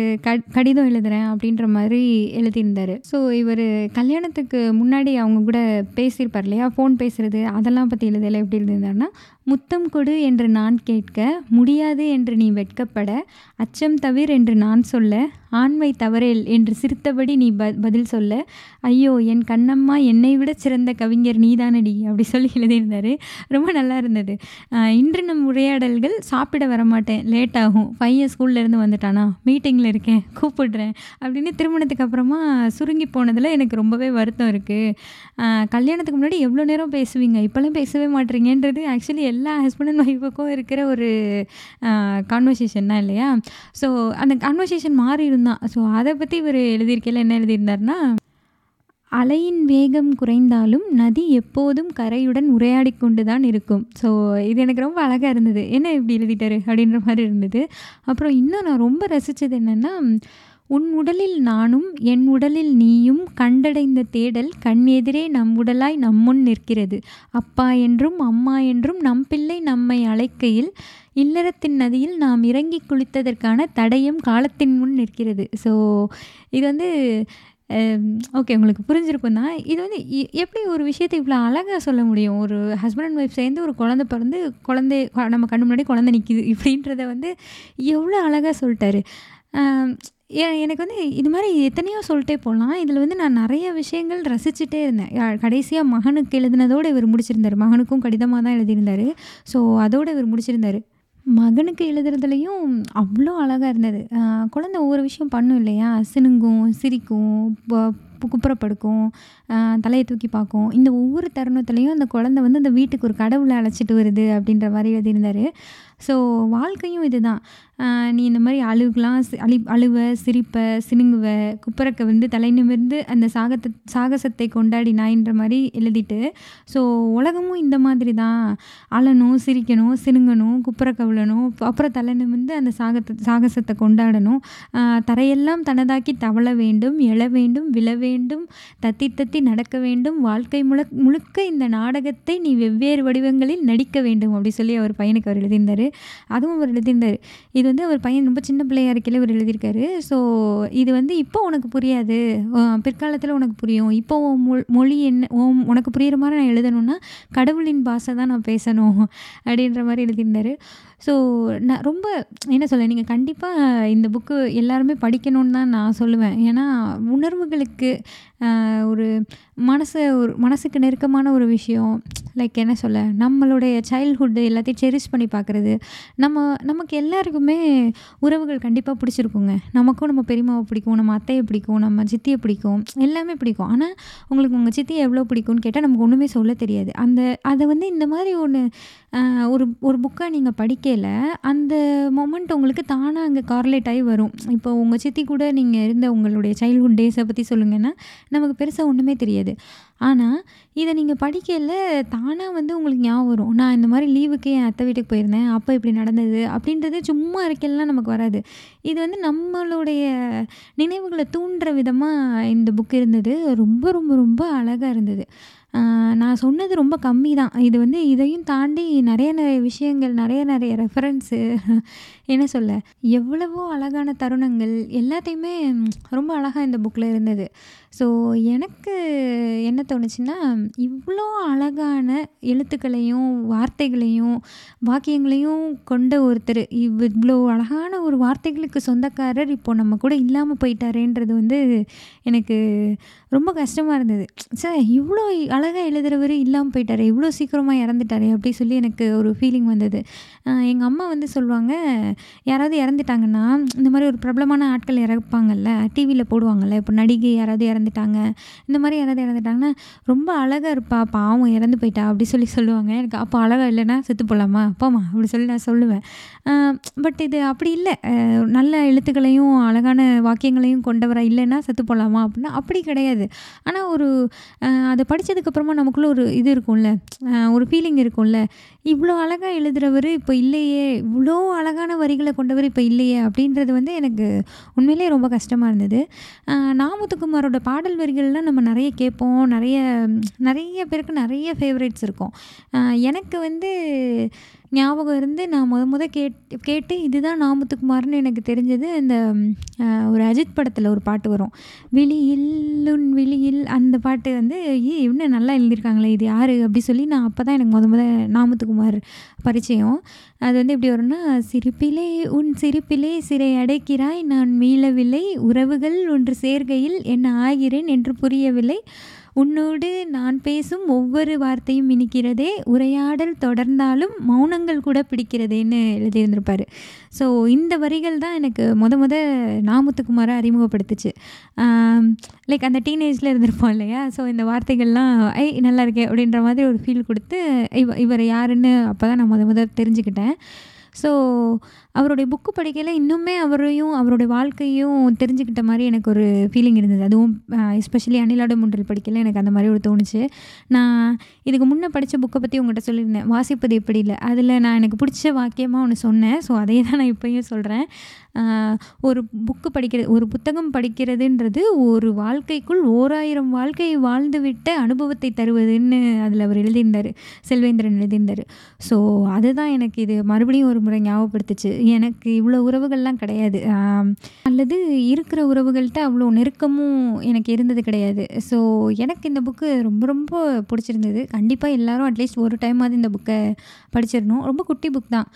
கடிதம் எழுதுகிறேன் அப்படின்ற மாதிரி எழுதியிருந்தார். ஸோ இவர் கல்யாணத்துக்கு முன்னாடி அவங்க கூட பேசியிருப்பார் இல்லையா? ஃபோன் பேசுகிறது அதெல்லாம் பற்றி எழுதலை. எப்படி எழுதியிருந்தாருன்னா முத்தம் கொடு என்று நான் கேட்க முடியாது என்று நீ வெட்கப்பட அச்சம் தவிர் என்று நான் சொல்ல ஆண்மை தவறேல் என்று சிரித்தபடி நீ ப பதில் சொல்ல ஐயோ என் கண்ணம்மா என்னை விட சிறந்த கவிஞர் நீதானடி அப்படி சொல்லி எழுதியிருந்தார். ரொம்ப நல்லா இருந்தது. இன்று நம் உரையாடல்கள் சாப்பிட வரமாட்டேன் லேட் ஆகும். பையன் ஸ்கூல்லேருந்து வந்துட்டானா? மீட்டிங்கில் இருக்கேன் கூப்பிடுறேன் அப்படின்னு திருமணத்துக்கு அப்புறமா சுருங்கி போனதில் எனக்கு ரொம்பவே வருத்தம் இருக்குது கல்யாணத்துக்கு முன்னாடி எவ்வளோ நேரம் பேசுவீங்க? இப்போல்லாம் பேசவே மாட்டேறீங்கன்றது ஆக்சுவலி எல்லா ஹஸ்பண்ட் அண்ட் ஒய்ஃபுக்கும் இருக்கிற ஒரு கான்வர்சேஷன் தான் இல்லையா? ஸோ அந்த கான்வர்சேஷன் மாறி இருந்தான் ஸோ அதை பற்றி இவர் எழுதியிருக்கையில் என்ன எழுதியிருந்தாருன்னா அலையின் வேகம் குறைந்தாலும் நதி எப்போதும் கரையுடன் உரையாடி கொண்டு தான் இருக்கும். ஸோ இது எனக்கு ரொம்ப அழகாக இருந்தது. என்ன இப்படி எழுதிட்டாரு? அப்படின்ற மாதிரி இருந்தது. அப்புறம் இன்னும் நான் ரொம்ப ரசித்தது என்னென்னா உன் உடலில் நானும் என் உடலில் நீயும் கண்டடைந்த தேடல் கண்ணெதிரே நம் உடலாய் நம்முன் நிற்கிறது. அப்பா என்றும் அம்மா என்றும் நம் பிள்ளை நம்மை அழைக்கையில் இல்லறத்தின் நதியில் நாம் இறங்கி குளித்ததற்கான தடயம் காலத்தின் முன் நிற்கிறது. ஸோ இது வந்து ஓகே உங்களுக்கு புரிஞ்சிருக்கும் தான் இது வந்து எப்படி ஒரு விஷயத்தை இவ்வளோ அழகாக சொல்ல முடியும்? ஒரு ஹஸ்பண்ட் அண்ட் ஒய்ஃப் சேர்ந்து ஒரு குழந்த பிறந்து குழந்தை நம்ம கண்ணு முன்னாடி குழந்தை நிற்கிது இப்படின்றத வந்து எவ்வளோ அழகாக சொல்லிட்டாரு. எனக்கு வந்து இது மாதிரி எத்தனையோ சொல்லிட்டே போகலாம் இதில் வந்து நான் நிறைய விஷயங்கள் ரசிச்சுட்டே இருந்தேன். கடைசியாக மகனுக்கு எழுதினதோடு இவர் முடிச்சிருந்தார். மகனுக்கும் கடிதமாக தான் எழுதியிருந்தார். ஸோ அதோடு இவர் முடிச்சிருந்தார். மகனுக்கு எழுதுறதுலையும் அவ்வளோ அழகாக இருந்தது. குழந்த ஒவ்வொரு விஷயம் பண்ணும் இல்லையா? சினுங்கும் சிரிக்கும் குப்புறப்படுக்கும் தலையை தூக்கி பார்க்கும். இந்த ஒவ்வொரு தருணத்துலேயும் அந்த குழந்த வந்து அந்த வீட்டுக்கு ஒரு கடவுளை அழைச்சிட்டு வருது அப்படின்ற மாதிரி எழுதியிருந்தார். ஸோ வாழ்க்கையும் இதுதான். நீ இந்த மாதிரி அழுகலாம் அழி அழுவ சிரிப்ப சினுங்குவ குப்புறக்க வந்து தலை நிமிர்ந்து அந்த சாகத்தை சாகசத்தை கொண்டாடினாயின்ற மாதிரி எழுதிட்டு ஸோ உலகமும் இந்த மாதிரி தான். அழணும் சிரிக்கணும் சினுங்கணும் குப்புற விழணும் அப்புறம் தலை நிமிர்ந்து அந்த சாகத்தை சாகசத்தை கொண்டாடணும். தரையெல்லாம் தனதாக்கி தவள வேண்டும் எழ வேண்டும் விழ வேண்டும் வேண்டும் தத்தி தத்தி நடக்க வேண்டும் வாழ்க்கை முழு முழுக்க இந்த நாடகத்தை நீ வெவ்வேறு வடிவங்களில் நடிக்க வேண்டும் அப்படி சொல்லி அவர் பையனுக்கு அவர் எழுதியிருந்தார். அதுவும் அவர் எழுதியிருந்தார். இது வந்து அவர் பையன் ரொம்ப சின்ன பிள்ளையாக இருக்கையில் அவர் எழுதியிருக்காரு. ஸோ இது வந்து இப்போ உனக்கு புரியாது. பிற்காலத்தில் உனக்கு புரியும். இப்போ மொழி என்ன உனக்கு புரிகிற மாதிரி நான் எழுதணும்னா கடவுளின் பாஷை தான் நான் பேசணும் அப்படின்ற மாதிரி எழுதியிருந்தார். ஸோ நான் ரொம்ப என்ன சொல்ல நீங்கள் கண்டிப்பாக இந்த புக்கு எல்லாருமே படிக்கணும்னு தான் நான் சொல்லுவேன். ஏன்னா உணர்வுகளுக்கு ஒரு மனசு ஒரு மனசுக்கு நெருக்கமான ஒரு விஷயம். லைக் என்ன சொல்ல நம்மளுடைய சைல்ட்ஹுட்டு எல்லாத்தையும் செரிஷ் பண்ணி பார்க்குறது நம்ம நமக்கு எல்லாருக்குமே உறவுகள் கண்டிப்பாக பிடிச்சிருக்குங்க. நமக்கும் நம்ம பெரியம்மாவை பிடிக்கும் நம்ம அத்தையை பிடிக்கும் நம்ம சித்தியை பிடிக்கும். எல்லாமே பிடிக்கும். ஆனால் உங்களுக்கு உங்கள் சித்தியை எவ்வளோ பிடிக்கும்னு கேட்டால் நமக்கு ஒன்றுமே சொல்ல தெரியாது. அந்த அதை வந்து இந்த மாதிரி ஒன்று ஒரு ஒரு புக்கை நீங்கள் படிக்கையில் அந்த மொமெண்ட் உங்களுக்கு தானாக அங்கே கார்லேட் ஆகி வரும். இப்போ உங்கள் சித்தி கூட நீங்கள் இருந்த உங்களுடைய சைல்ட்ஹுட் டேஸை பற்றி சொல்லுங்கன்னா நமக்கு பெருசாக ஒன்றுமே தெரியாது. ஆனால் இதை நீங்கள் படிக்கையில் தானாக வந்து உங்களுக்கு ஞாபகம் வரும். நான் இந்த மாதிரி லீவுக்கு என் அத்தை வீட்டுக்கு போயிருந்தேன். அப்போ இப்படி நடந்தது. அப்படின்றது சும்மா இருக்கலாம் நமக்கு வராது. இது வந்து நம்மளுடைய நினைவுகளை தூண்டுற விதமாக இந்த புக் இருந்தது. ரொம்ப ரொம்ப ரொம்ப அழகாக இருந்தது. நான் சொன்னது ரொம்ப கம்மி தான். இது வந்து இதையும் தாண்டி நிறைய நிறைய விஷயங்கள் நிறைய நிறைய ரெஃபரன்ஸு என்ன சொல்ல எவ்வளவோ அழகான தருணங்கள் எல்லாத்தையுமே ரொம்ப அழகாக இந்த புக்கில் இருந்தது. ஸோ எனக்கு என்ன தோணுச்சுன்னா இவ்வளோ அழகான எழுத்துக்களையும் வார்த்தைகளையும் வாக்கியங்களையும் கொண்ட ஒருத்தர் இவ் இவ்வளோ அழகான ஒரு வார்த்தைகளுக்கு சொந்தக்காரர் இப்போது நம்ம கூட இல்லாமல் போயிட்டாரேன்றது வந்து எனக்கு ரொம்ப கஷ்டமாக இருந்தது. சார் இவ்வளோ அழகாக எழுதுகிறவர் இல்லாமல் போயிட்டார் இவ்வளோ சீக்கிரமாக இறந்துட்டாரே அப்படி சொல்லி எனக்கு ஒரு ஃபீலிங் வந்தது. எங்கள் அம்மா வந்து சொல்லுவாங்க யாராவது இறந்துட்டாங்கன்னா இந்த மாதிரி ஒரு பிரபலமான ஆட்கள் இறப்பாங்கல்ல டிவியில் போடுவாங்கல்ல இப்போ நடிகை யாராவது இறந்து இறந்துட்டாங்க. இந்த மாதிரி யாராவது இறந்துட்டாங்கன்னா ரொம்ப அழகாக இருப்பா பாவம் இறந்து போயிட்டா அப்படி சொல்லி சொல்லுவாங்க. எனக்கு அப்போ அழகாக இல்லைன்னா செத்து போகலாமா அப்பாம்மா அப்படி சொல்லி நான் சொல்லுவேன். பட் இது அப்படி இல்லை. நல்ல எழுத்துக்களையும் அழகான வாக்கியங்களையும் கொண்டவராக இல்லைன்னா செத்து போகலாமா அப்படின்னா அப்படி கிடையாது. ஆனால் ஒரு அதை படித்ததுக்கப்புறமா நமக்குள்ளே ஒரு இது இருக்கும்ல. ஒரு ஃபீலிங் இருக்கும்ல. இவ்வளோ அழகாக எழுதுகிறவர் இப்போ இல்லையே இவ்வளோ அழகான வரிகளை கொண்டவர் இப்போ இல்லையே அப்படின்றது வந்து எனக்கு உண்மையிலே ரொம்ப கஷ்டமாக இருந்தது. நாமுத்துக்குமாரோட பாடல் வரிகள்லாம் நம்ம நிறைய கேட்போம். நிறைய நிறைய பேருக்கு நிறைய ஃபேவரேட்ஸ் இருக்கும். எனக்கு வந்து ஞாபகம் இருந்து நான் முத முத கேட் கேட்டு இதுதான் நாமத்துக்குமார்னு எனக்கு தெரிஞ்சது. அந்த ஒரு அஜித் படத்தில் ஒரு பாட்டு வரும். விழியில் உன் விழியில் அந்த பாட்டு வந்து ஏ இன்னும் நல்லா எழுதியிருக்காங்களே இது யார்? அப்படி சொல்லி நான் அப்போ தான் எனக்கு முத முத நாமத்துக்குமார் பரிச்சயம். அது வந்து எப்படி வரும்னா சிரிப்பிலே உன் சிரிப்பிலே சிறை அடைக்கிறாய் நான் மீளவில்லை உறவுகள் ஒன்று சேர்கையில் என்ன ஆகிறேன் என்று புரியவில்லை உன்னோடு நான் பேசும் ஒவ்வொரு வார்த்தையும் இனிக்கிறதே உரையாடல் தொடர்ந்தாலும் மௌனங்கள் கூட பிடிக்கிறதேன்னு எழுதியிருந்திருப்பார். ஸோ இந்த வரிகள் தான் எனக்கு முத முத நாமுத்துக்குமாரை அறிமுகப்படுத்துச்சு. லைக் அந்த டீனேஜில் இருந்திருப்போம் இல்லையா? ஸோ இந்த வார்த்தைகள்லாம் ஐ நல்லா இருக்கே அப்படின்ற மாதிரி ஒரு ஃபீல் கொடுத்து இவ இவர் யாருன்னு அப்போ தான் நான் முத முத தெரிஞ்சுக்கிட்டேன். ஸோ அவருடைய புக்கு படிக்கையில் இன்னுமே அவரையும் அவருடைய வாழ்க்கையும் தெரிஞ்சுக்கிட்ட மாதிரி எனக்கு ஒரு ஃபீலிங் இருந்தது. அதுவும் எஸ்பெஷலி அணிலாடு முன்றல் படிக்கையில் எனக்கு அந்த மாதிரி ஒரு தோணுச்சு. நான் இதுக்கு முன்னே படித்த புக்கை பற்றி உங்கள்கிட்ட சொல்லியிருந்தேன். வாசிப்பது எப்படி இல்லை? அதில் நான் எனக்கு பிடிச்ச வாக்கியமாக ஒன்று சொன்னேன். ஸோ அதே தான் நான் இப்போயும் சொல்கிறேன் ஒரு புக்கு படிக்கிறது ஒரு புத்தகம் படிக்கிறதுன்றது ஒரு வாழ்க்கைக்குள் ஓராயிரம் வாழ்க்கையை வாழ்ந்துவிட்ட அனுபவத்தை தருவதுன்னு அதில் அவர் எழுதியிருந்தார். செல்வேந்திரன் எழுதியிருந்தார். ஸோ அதுதான் எனக்கு இது மறுபடியும் ஒரு முறை ஞாபகப்படுத்துச்சு. எனக்கு இவ்வளோ உறவுகள்லாம் கிடையாது. அல்லது இருக்கிற உறவுகள்கிட்ட அவ்வளோ நெருக்கமும் எனக்கு இருந்தது கிடையாது. ஸோ எனக்கு இந்த புக்கு ரொம்ப ரொம்ப பிடிச்சிருந்தது. கண்டிப்பாக எல்லோரும் அட்லீஸ்ட் ஒரு டைமாவது இந்த புக்கை படிச்சிடணும். ரொம்ப குட்டி புக் தான்.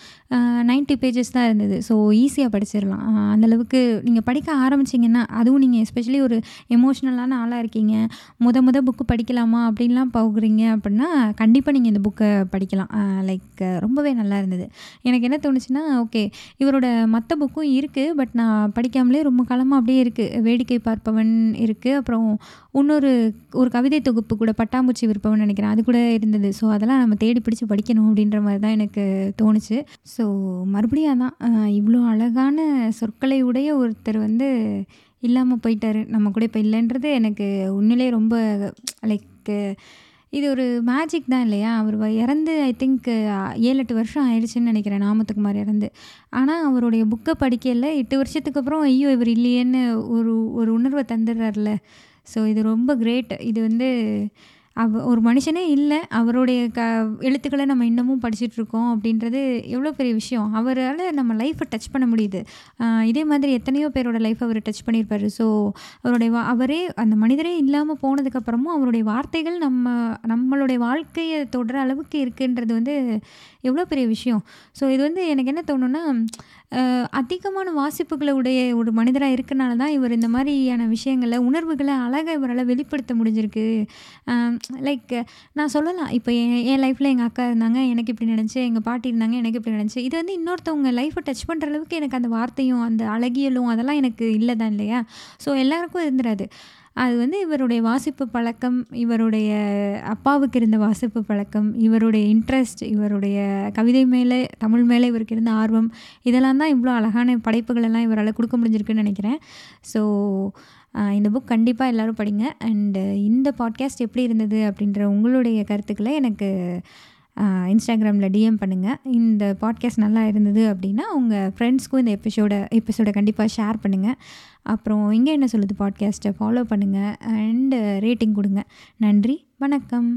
நைன்ட்டி பேஜஸ் தான் இருந்தது. ஸோ ஈஸியாக படிச்சிடலாம். அந்தளவுக்கு நீங்கள் படிக்க ஆரம்பிச்சிங்கன்னா அதுவும் நீங்கள் எஸ்பெஷலி ஒரு எமோஷ்னலான ஆளாக இருக்கீங்க. முத முத புக்கு படிக்கலாமா அப்படின்லாம் போகிறீங்க அப்படின்னா கண்டிப்பாக நீங்கள் இந்த புக்கை படிக்கலாம். லைக் ரொம்பவே நல்லா இருந்தது. எனக்கு என்ன தோணுச்சுன்னா ஓகே இவரோட மற்ற புக்கும் இருக்குது பட் நான் படிக்காமலே ரொம்ப காலமாக அப்படியே இருக்குது வேடிக்கை பார்ப்பவன் இருக்குது அப்புறம் இன்னொரு ஒரு கவிதை தொகுப்பு கூட பட்டாம்பூச்சி விற்பவன் நினைக்கிறேன். அது கூட இருந்தது. ஸோ அதெல்லாம் நம்ம தேடி பிடிச்சி படிக்கணும் அப்படின்ற மாதிரி தான் எனக்கு தோணுச்சு. ஸோ மறுபடியும் அதான் இவ்வளோ அழகான சொற்களை உடைய ஒருத்தர் வந்து இல்லாமல் போயிட்டார். நம்ம கூட இப்போ இல்லைன்றது எனக்கு உண்மையிலே ரொம்ப லைக் இது ஒரு மேஜிக் தான் இல்லையா? அவர் இறந்து ஐ திங்க் ஏழு எட்டு வருஷம் ஆயிடுச்சுன்னு நினைக்கிறேன் நாமத்துக்குமார் இறந்து. ஆனால் அவருடைய புக்கை படிக்கல எட்டு வருஷத்துக்கு அப்புறம் ஐயோ இவர் இல்லையேன்னு ஒரு ஒரு உணர்வை தந்துடுறாருல ஸோ இது ரொம்ப கிரேட் இது வந்து அவ ஒரு மனுஷனே இல்லை. அவருடைய க எழுத்துக்களை நம்ம இன்னமும் படிச்சுட்ருக்கோம் அப்படின்றது எவ்வளோ பெரிய விஷயம். அவரால் நம்ம லைஃப்பை டச் பண்ண முடியுது. இதே மாதிரி எத்தனையோ பேரோட லைஃப் அவர் டச் பண்ணியிருப்பார். ஸோ அவருடைய வா அவரே அந்த மனிதரே இல்லாமல் போனதுக்கப்புறமும் அவருடைய வார்த்தைகள் நம்ம நம்மளுடைய வாழ்க்கையை தொடுற அளவுக்கு இருக்குன்றது வந்து எவ்வளோ பெரிய விஷயம். ஸோ இது வந்து எனக்கு என்ன தோணுன்னா அதிகமான வாசிப்புகளை உடைய ஒரு மனிதராக இருக்கனால தான் இவர் இந்த மாதிரியான விஷயங்களை உணர்வுகளை அழகாக இவரால் வெளிப்படுத்த முடிஞ்சிருக்கு. லைக் நான் சொல்லலாம். இப்போ என் என் லைஃப்பில் எங்கள் அக்கா இருந்தாங்க. எனக்கு இப்படி நினச்சி எங்கள் பாட்டி இருந்தாங்க. எனக்கு இப்படி நினச்சி இது வந்து இன்னொருத்தவங்க லைஃப்பை டச் பண்ணுற அளவுக்கு எனக்கு அந்த வார்த்தையும் அந்த அழகியலும் அதெல்லாம் எனக்கு இல்லை தான் இல்லையா? ஸோ எல்லாருக்கும் இருந்துடாது அது வந்து இவருடைய வாசிப்பு பழக்கம் இவருடைய அப்பாவுக்கு இருந்த வாசிப்பு பழக்கம் இவருடைய இன்ட்ரெஸ்ட் இவருடைய கவிதை மேலே தமிழ் மேலே இவருக்கு இருந்த ஆர்வம் இதெல்லாம் தான் இவ்வளோ அழகான படைப்புகளெல்லாம் இவரால் கொடுக்க முடிஞ்சிருக்குன்னு நினைக்கிறேன். ஸோ இந்த புக் கண்டிப்பாக எல்லோரும் படிங்க. அண்டு இந்த பாட்காஸ்ட் எப்படி இருந்தது அப்படின்ற உங்களுடைய கருத்துக்களை எனக்கு இன்ஸ்டாகிராமில் டிஎம் பண்ணுங்கள் இந்த பாட்காஸ்ட் நல்லா இருந்தது அப்படின்னா உங்கள் ஃப்ரெண்ட்ஸ்க்கும் இந்த எபிசோட எபிசோடை கண்டிப்பாக ஷேர் பண்ணுங்கள் அப்புறம் இங்கே என்ன சொல்லுது பாட்காஸ்ட்டை ஃபாலோ பண்ணுங்கள் அண்டு ரேட்டிங் கொடுங்க. நன்றி. வணக்கம்.